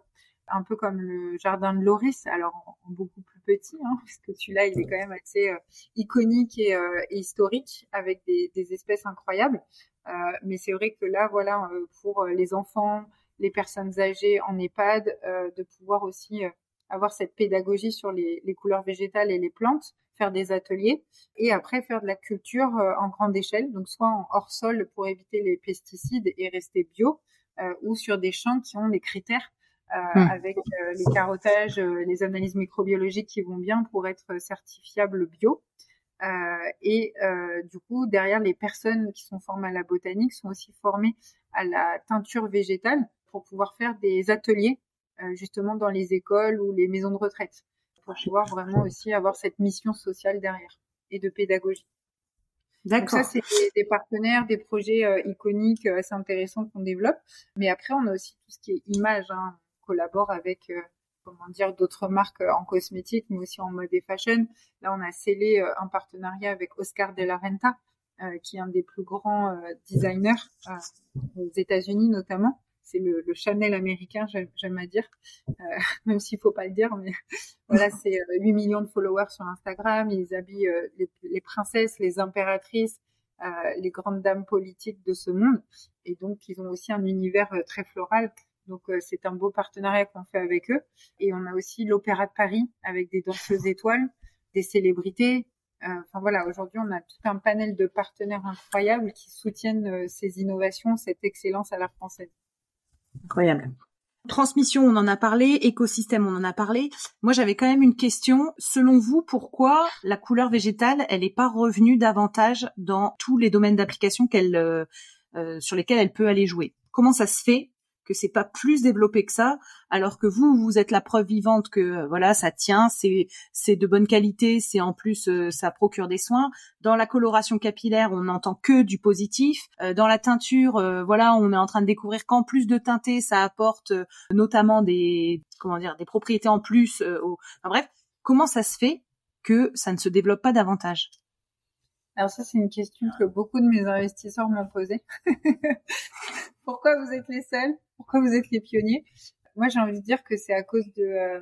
un peu comme le jardin de Loris, alors en, beaucoup plus petit, hein, parce que celui-là il est quand même assez iconique et, historique avec des, des, espèces incroyables. Euh, mais c'est vrai que là, voilà, euh, pour euh, les enfants, les personnes âgées en EHPAD, de pouvoir aussi avoir cette pédagogie sur les, les, couleurs végétales et les plantes, faire des ateliers et après faire de la culture en grande échelle, donc soit en hors sol pour éviter les pesticides et rester bio, euh, ou sur des champs qui ont les critères euh, hmm. avec les carottages, les analyses microbiologiques qui vont bien pour être certifiables bio. Euh, et euh, du coup, derrière, les personnes qui sont formées à la botanique sont aussi formées à la teinture végétale pour pouvoir faire des ateliers euh, justement dans les écoles ou les maisons de retraite pour pouvoir vraiment aussi avoir cette mission sociale derrière et de pédagogie. D'accord. Ça, c'est des, partenaires, des projets iconiques assez intéressants qu'on développe. Mais après, on a aussi tout ce qui est image. Hein. Collabore avec comment dire d'autres marques euh, en cosmétique, mais aussi en mode et fashion. Là, on a scellé euh, un partenariat avec Oscar de la Renta, euh, qui est un des plus grands designers aux États-Unis notamment. C'est le, Chanel américain, j'aime à dire, même s'il faut pas le dire, mais voilà, c'est 8 millions de followers sur Instagram. Ils habillent les, princesses, les impératrices, les grandes dames politiques de ce monde, et donc ils ont aussi un univers très floral donc euh, c'est un beau partenariat qu'on fait avec eux. Et on a aussi l'Opéra de Paris avec des danseuses étoiles, des célébrités. Euh, enfin voilà, aujourd'hui on a tout un panel de partenaires incroyables qui soutiennent euh, ces innovations, cette excellence à la française. Incroyable. Transmission, on en a parlé, écosystème, on en a parlé. Moi, j'avais quand même une question. Selon vous, pourquoi la couleur végétale, elle n'est pas revenue davantage dans tous les domaines d'application qu'elle, sur lesquels elle peut aller jouer? Comment ça se fait? Que c'est pas plus développé que ça, alors que vous, vous êtes la preuve vivante que euh, voilà, ça tient, c'est c'est de bonne qualité, c'est en plus euh, ça procure des soins. Dans la coloration capillaire, on n'entend que du positif. Euh, dans la teinture, voilà, on est en train de découvrir qu'en plus de teinter, ça apporte notamment des comment dire des propriétés en plus. Enfin, bref, comment ça se fait que ça ne se développe pas davantage? Alors ça, c'est une question que beaucoup de mes investisseurs m'ont posée. Pourquoi vous êtes les seuls? Pourquoi vous êtes les pionniers? Moi, j'ai envie de dire que c'est à cause de euh,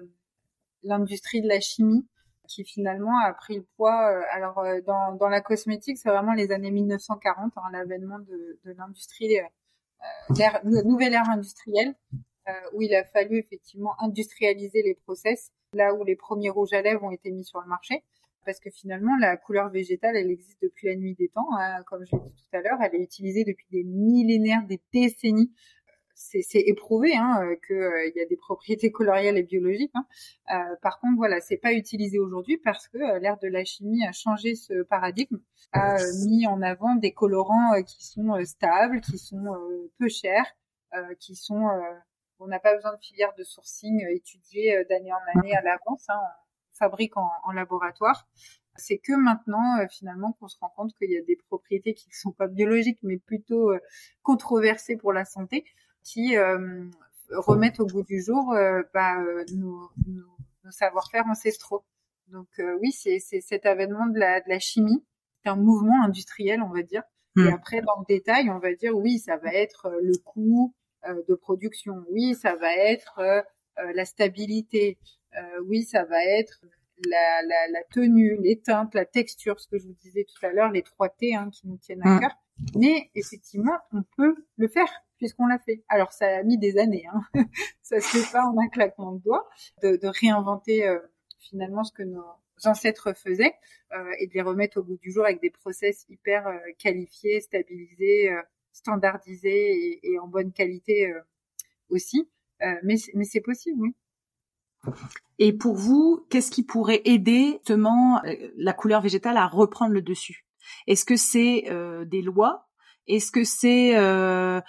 l'industrie de la chimie qui finalement a pris le poids. Euh, alors euh, dans, la cosmétique, c'est vraiment les années 1940, hein, l'avènement de, de l'industrie, euh, nouvelle ère industrielle, où il a fallu effectivement industrialiser les process, là où les premiers rouges à lèvres ont été mis sur le marché parce que finalement la couleur végétale elle existe depuis la nuit des temps hein, comme je l'ai dit tout à l'heure elle est utilisée depuis des millénaires des décennies c'est éprouvé hein, euh, qu'il euh, y a des propriétés colorielles et biologiques. Hein. Euh, par contre, voilà, c'est pas utilisé aujourd'hui parce que euh, l'ère de la chimie a changé ce paradigme, a mis en avant des colorants qui sont stables, qui sont peu chers, qui sont on n'a pas besoin de filière de sourcing étudiée d'année en année à l'avance. Hein fabrique en, en, laboratoire. C'est que maintenant, euh, finalement, qu'on se rend compte qu'il y a des propriétés qui ne sont pas biologiques, mais plutôt euh, controversées pour la santé, qui euh, remettent au goût du jour bah, nos, nos, savoir-faire ancestraux. Donc oui, c'est cet avènement de la, de la chimie, c'est un mouvement industriel, on va dire. Et hmm. après, dans le détail, on va dire oui, ça va être le coût de production, oui, ça va être la stabilité, oui, ça va être la, la, la, tenue, les teintes, la texture, ce que je vous disais tout à l'heure, les trois T hein, qui nous tiennent à mm. cœur. Mais effectivement, on peut le faire puisqu'on l'a fait. Alors ça a mis des années, hein. ça se fait pas en un claquement de doigts de, de réinventer euh, finalement ce que nos ancêtres faisaient euh, et de les remettre au bout du jour avec des process hyper euh, qualifiés, stabilisés, euh, standardisés et, et, en bonne qualité aussi. mais mais c'est possible, oui. Et pour vous, qu'est-ce qui pourrait aider justement euh, la couleur végétale à reprendre le dessus? Est-ce que c'est euh, des lois? Est-ce que c'est euh,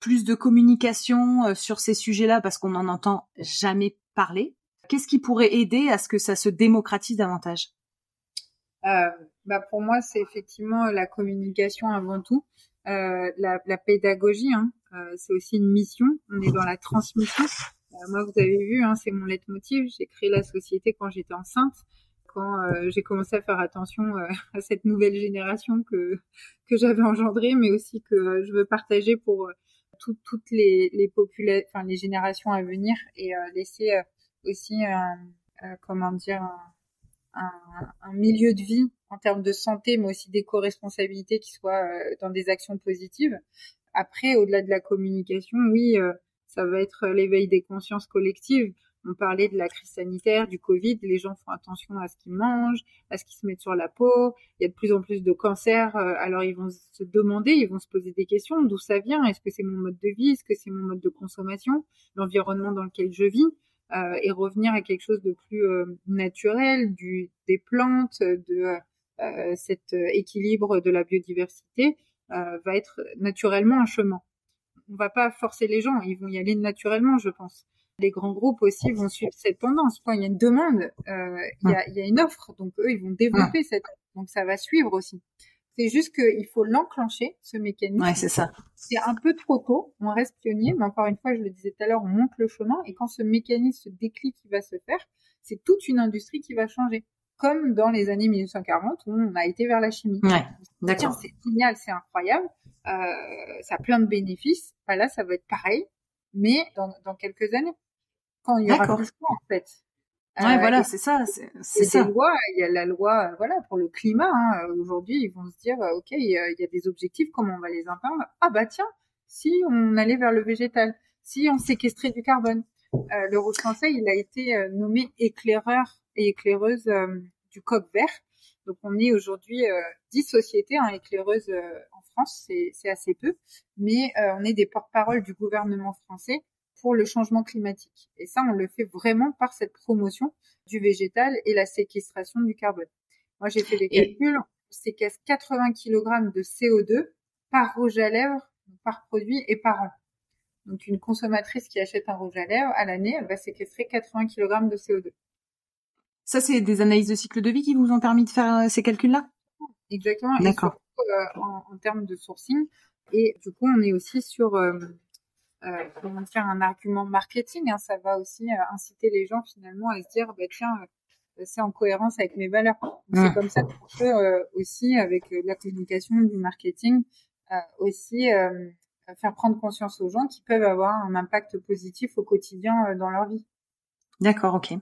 plus de communication sur ces sujets-là parce qu'on n'en entend jamais parler? Qu'est-ce qui pourrait aider à ce que ça se démocratise davantage? Bah pour moi, c'est effectivement la communication avant tout, la, la, pédagogie. Hein. c'est aussi une mission. On est dans la transmission. Euh, moi, vous avez vu, hein, c'est mon leitmotiv. J'ai créé la société quand j'étais enceinte, quand euh, j'ai commencé à faire attention euh, à cette nouvelle génération que que j'avais engendrée, mais aussi que je veux partager pour toutes les les enfin les générations à venir, et laisser aussi comment dire un, un, milieu de vie en termes de santé, mais aussi d'éco-responsabilité qui soit dans des actions positives. Après, au-delà de la communication, oui, ça va être l'éveil des consciences collectives. On parlait de la crise sanitaire, du Covid, les gens font attention à ce qu'ils mangent, à ce qu'ils se mettent sur la peau. Il y a de plus en plus de cancers, euh, alors ils vont se demander, ils vont se poser des questions, d'où ça vient? Est-ce que c'est mon mode de vie? Est-ce que c'est mon mode de consommation? L'environnement dans lequel je vis euh, Et revenir à quelque chose de plus euh, naturel, du, des plantes, de euh, cet équilibre de la biodiversité, va être naturellement un chemin on va pas forcer les gens, ils vont y aller naturellement, je pense. Les grands groupes aussi vont suivre cette tendance. Quand il y a une demande, euh, il, y a, il y a une offre, donc eux, ils vont développer cette offre. Donc ça va suivre aussi. C'est juste qu'il faut l'enclencher, ce mécanisme. Ouais, c'est ça. C'est un peu trop tôt. On reste pionnier, mais encore une fois, je le disais tout à l'heure, on monte le chemin. Et quand ce mécanisme, ce déclic qui va se faire, c'est toute une industrie qui va changer. Comme dans les années 1940, où on a été vers la chimie. Ouais, d'accord. C'est génial, c'est incroyable. Euh, ça a plein de bénéfices. Bah là, ça va être pareil, mais dans, dans quelques années, quand il y aura plus en fait. Ouais, euh, voilà, c'est ça, c'est ça. Lois, il y a la loi, euh, voilà, pour le climat. Hein, Aujourd'hui, ils vont se dire, ok, il y, a, il y, a, des objectifs, comment on va les atteindre? Ah bah tiens, si on allait vers le végétal, si on séquestrait du carbone. Euh, le rouge français, il a été nommé éclaireur et éclaireuse du coq vert. Donc on est aujourd'hui euh, 10 sociétés hein, éclaireuses en France, c'est assez peu, mais euh, on est des porte-parole du gouvernement français pour le changement climatique. Et ça, on le fait vraiment par cette promotion du végétal et la séquestration du carbone. Moi, j'ai fait les calculs, on séquestre 80 kg de CO2 par rouge à lèvres, par produit et par an. Donc, une consommatrice qui achète un rouge à lèvres à l'année, elle va séquestrer 80 kg de CO2. Ça, c'est des analyses de cycle de vie qui vous ont permis de faire euh, ces calculs-là? Exactement. D'accord. Euh, en, en, termes de sourcing. Et du coup, on est aussi sur euh, euh, comment dire un argument marketing. Hein. Ça va aussi euh, inciter les gens finalement à se dire, bah tiens, c'est en cohérence avec mes valeurs. C'est mmh. comme ça qu'on peut aussi, avec la communication, du marketing, aussi faire prendre conscience aux gens qui peuvent avoir un impact positif au quotidien dans leur vie. D'accord, ok.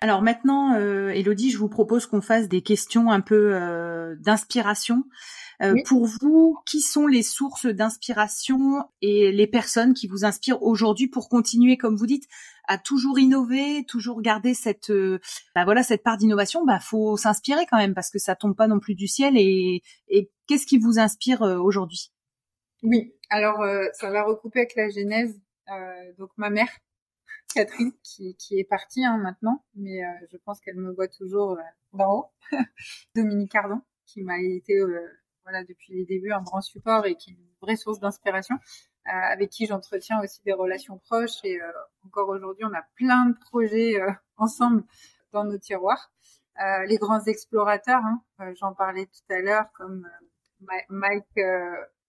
Alors maintenant, Elodie, je vous propose qu'on fasse des questions un peu d'inspiration. Euh, pour vous, qui sont les sources d'inspiration et les personnes qui vous inspirent aujourd'hui pour continuer, comme vous dites, à toujours innover, toujours garder cette, euh, bah voilà, cette part d'innovation? Bah, faut s'inspirer quand même parce que ça tombe pas non plus du ciel. Et, et qu'est-ce qui vous inspire euh, aujourd'hui? Oui, alors ça va recouper avec la genèse. donc ma mère, Catherine qui, qui est partie hein, maintenant, mais euh, je pense qu'elle me voit toujours euh, d'en haut. Dominique Cardon, qui m'a été euh, voilà depuis les débuts un grand support et qui est une vraie source d'inspiration, avec qui j'entretiens aussi des relations proches et encore aujourd'hui on a plein de projets ensemble dans nos tiroirs. les grands explorateurs, hein, j'en parlais tout à l'heure, comme Mike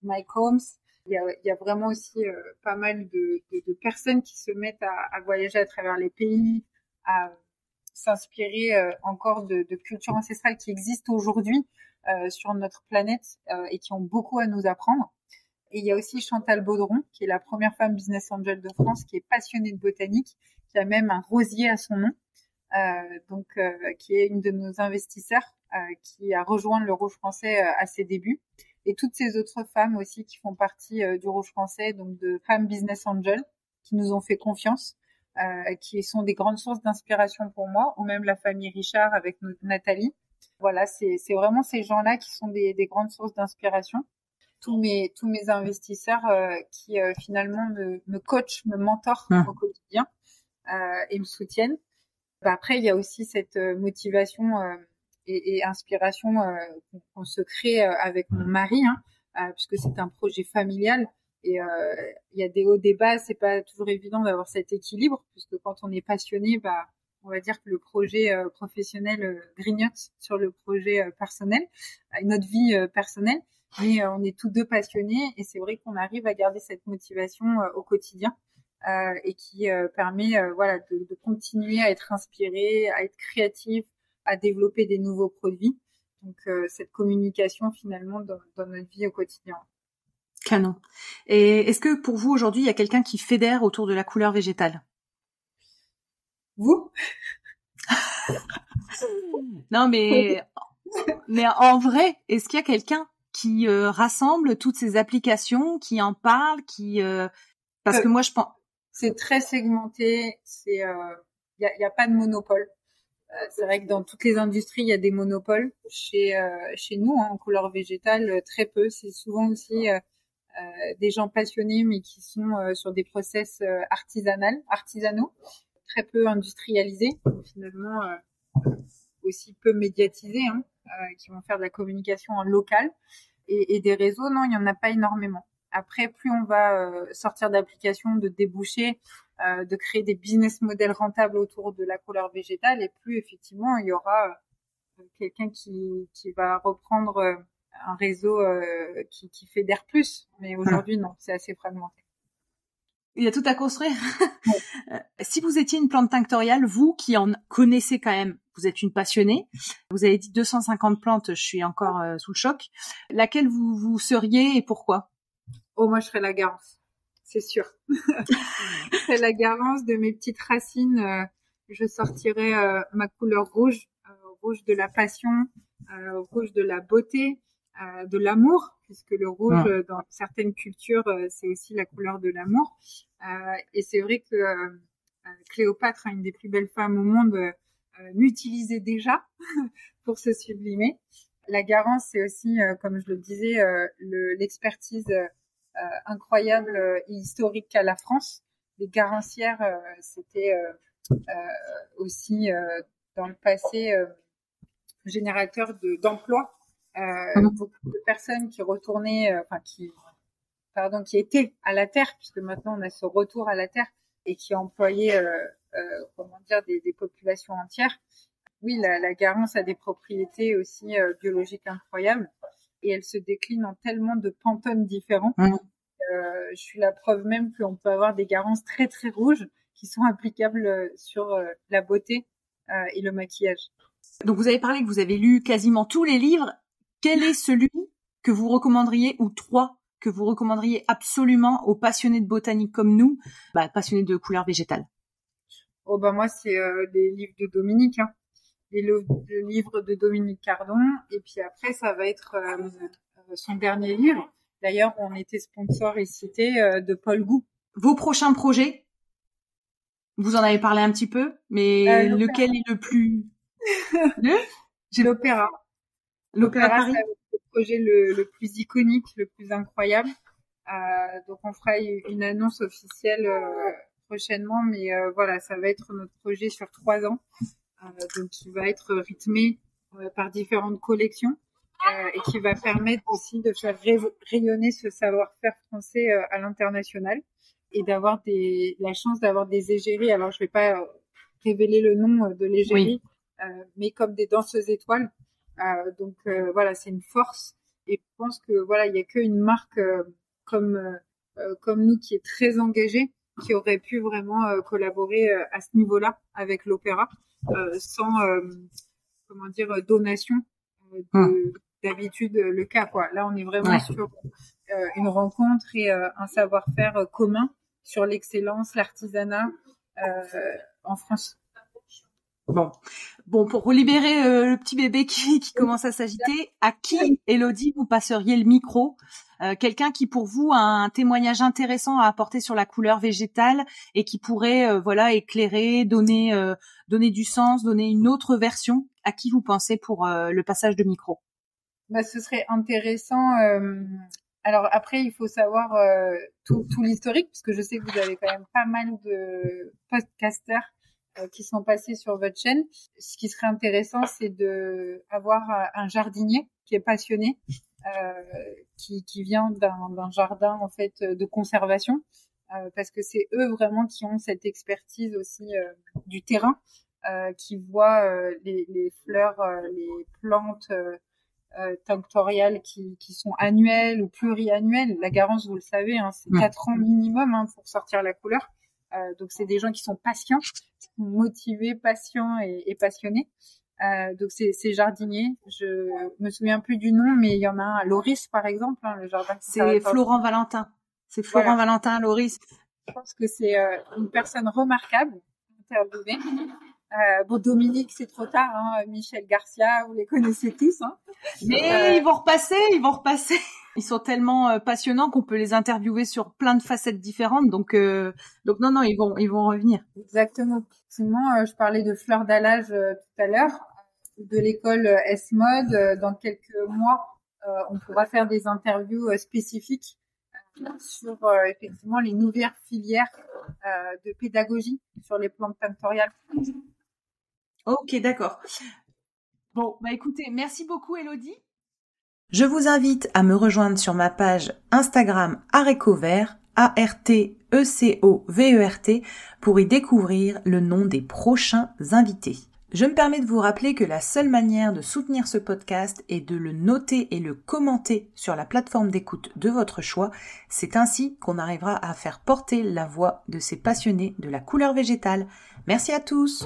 Mike Holmes. Il y a, il y a vraiment aussi pas mal de, de, de, personnes qui se mettent à, à, voyager à travers les pays, à s'inspirer encore de, cultures ancestrales qui existent aujourd'hui euh, sur notre planète euh, et qui ont beaucoup à nous apprendre. Et il y a aussi Chantal Baudron, qui est la première femme business angel de France, qui est passionnée de botanique, qui a même un rosier à son nom, euh, donc euh, qui est une de nos investisseurs, euh, qui a rejoint le Rouge français à ses débuts. Et toutes ces autres femmes aussi qui font partie du Rouge français, donc de femmes business angel, qui nous ont fait confiance, qui sont des grandes sources d'inspiration pour moi, ou même la famille Richard avec Nathalie, voilà, c'est vraiment ces gens-là qui sont des, des grandes sources d'inspiration. Tous mes tous mes investisseurs euh, qui euh, finalement me, me coachent, me mentorent ah. au quotidien euh, et me soutiennent. Bah, après, il y a aussi cette euh, motivation euh, et, et, inspiration qu'on se crée avec mon mari, hein, puisque c'est un projet familial. Et il y a des hauts débats, c'est pas toujours évident d'avoir cet équilibre, puisque quand on est passionné, bah on va dire que le projet euh, professionnel euh, grignote sur le projet euh, personnel, notre vie personnelle. Mais on est tous deux passionnés et c'est vrai qu'on arrive à garder cette motivation au quotidien et qui permet voilà de, de, continuer à être inspiré, à être créatif, à développer des nouveaux produits. Donc cette communication finalement dans, dans notre vie au quotidien. Canon. Et est-ce que pour vous aujourd'hui il y a quelqu'un qui fédère autour de la couleur végétale? Vous? Non, mais mais en vrai, est-ce qu'il y a quelqu'un qui euh, rassemble toutes ces applications, qui en parle, qui euh, parce que moi je pense c'est très segmenté, c'est il euh, y, a, y, a, pas de monopole. c'est vrai que dans toutes les industries, il y a des monopoles. Chez chez nous, hein, en couleur végétale, très peu. C'est souvent aussi des gens passionnés, mais qui sont sur des process artisanaux, artisanaux très peu industrialisés, finalement euh, aussi peu médiatisés, hein, euh, qui vont faire de la communication en local. Et, et des réseaux, non, il n'y en a pas énormément. Après, plus on va euh, sortir d'applications, de déboucher, euh, de créer des business models rentables autour de la couleur végétale, et plus effectivement il y aura quelqu'un qui, qui va reprendre un réseau qui, qui fédère plus. Mais aujourd'hui, non, c'est assez fragmenté. Il y a tout à construire. Euh, si vous étiez une plante tinctoriale, vous qui en connaissez quand même, vous êtes une passionnée. Vous avez dit 250 plantes, je suis encore euh, sous le choc. Laquelle vous, vous seriez et pourquoi? Oh, moi, je serais la garance. C'est sûr. serais la garance de mes petites racines. Euh, je sortirais ma couleur rouge, rouge de la passion, rouge de la beauté, de l'amour, puisque le rouge, ah. dans certaines cultures, c'est aussi la couleur de l'amour. Euh, et c'est vrai que euh, Cléopâtre, une des plus belles femmes au monde, euh, l'utilisait déjà pour se sublimer. La Garance, c'est aussi, comme je le disais, l'expertise incroyable et historique qu'a la France. Les garancières, c'était aussi dans le passé générateur d'emplois. Mmh. beaucoup de personnes qui retournaient, enfin qui pardon, qui était à la terre, puisque maintenant on a ce retour à la terre et qui employait, euh, euh, comment dire, des, des, populations entières. Oui, la, la garance a des propriétés aussi euh, biologiques incroyables et elle se décline en tellement de pantones différents. Mmh. Euh, je suis la preuve même qu'on peut avoir des garances très très rouges qui sont applicables euh, sur euh, la beauté et le maquillage. Donc vous avez parlé que vous avez lu quasiment tous les livres. Quel est celui que vous recommanderiez ou trois que vous recommanderiez absolument aux passionnés de botanique comme nous, bah, passionnés de couleurs végétales? Oh bah moi c'est euh, les livres de Dominique, hein. les le, livre de Dominique Cardon, et puis après ça va être euh, euh, son dernier livre. D'ailleurs on était sponsor et cité euh, de Paul Gou. Vos prochains projets? Vous en avez parlé un petit peu, mais lequel est le plus? L'opéra. L'opéra Paris projet le, le, plus iconique, le plus incroyable. Euh, donc on fera une annonce officielle euh, prochainement, mais euh, voilà, ça va être notre projet sur trois ans, euh, donc qui va être rythmé par différentes collections et qui va permettre aussi de faire rayonner ce savoir-faire français à l'international et d'avoir des la chance d'avoir des égéries. Alors je vais pas révéler le nom de l'égérie, mais comme des danseuses étoiles. Donc voilà, c'est une force. Et je pense que voilà, il y a qu'une marque comme comme nous qui est très engagée qui aurait pu vraiment collaborer à ce niveau-là avec l'opéra sans comment dire donation hum. d'habitude le cas quoi. Là on est vraiment sur une rencontre et un savoir-faire commun sur l'excellence, l'artisanat euh, en France. Bon, bon, pour libérer euh, le petit bébé qui, qui commence à s'agiter, à qui, Elodie, vous passeriez le micro euh, Quelqu'un qui, pour vous, a un témoignage intéressant à apporter sur la couleur végétale et qui pourrait, voilà, éclairer, donner, donner du sens, donner une autre version? À qui vous pensez pour le passage de micro? Bah, ce serait intéressant alors après, il faut savoir euh, tout, tout l'historique, parce que je sais que vous avez quand même pas mal de podcasters euh, qui sont passés sur votre chaîne. Ce qui serait intéressant, c'est de avoir un jardinier qui est passionné, euh, qui, qui vient d'un jardin en fait de conservation, parce que c'est eux vraiment qui ont cette expertise aussi du terrain, qui voient les, les, fleurs, les plantes euh, tinctoriales qui, qui, sont annuelles ou pluriannuelles. La garance, vous le savez, hein, c'est mm. quatre ans minimum hein, pour sortir la couleur. Euh, donc c'est des gens qui sont patients, motivés, patients et, et passionnés. Euh, donc c'est, jardinier. Je me souviens plus du nom, mais il y en a un Loris par exemple, hein, le jardin. C'est Florent Valentin. C'est Florent Valentin Loris. Je pense que c'est euh, une personne remarquable interviewée. Euh, bon, Dominique, c'est trop tard. Hein. Michel Garcia, vous les connaissez tous. Hein. Mais euh, ils vont repasser, ils vont repasser. Ils sont tellement euh, passionnants qu'on peut les interviewer sur plein de facettes différentes. Donc, euh, donc non, non, ils vont, ils vont revenir. Exactement. Sinon, je parlais de fleurs d'allage tout à l'heure, de l'école S-Mode. dans quelques mois, on pourra faire des interviews spécifiques sur effectivement les nouvelles filières de pédagogie sur les plantes pictoriales. Ok, d'accord. Bon, bah écoutez, merci beaucoup Elodie. Je vous invite à me rejoindre sur ma page Instagram Arécovert, A-R-T-E-C-O-V-E-R-T, pour y découvrir le nom des prochains invités. Je me permets de vous rappeler que la seule manière de soutenir ce podcast est de le noter et le commenter sur la plateforme d'écoute de votre choix. C'est ainsi qu'on arrivera à faire porter la voix de ces passionnés de la couleur végétale. Merci à tous.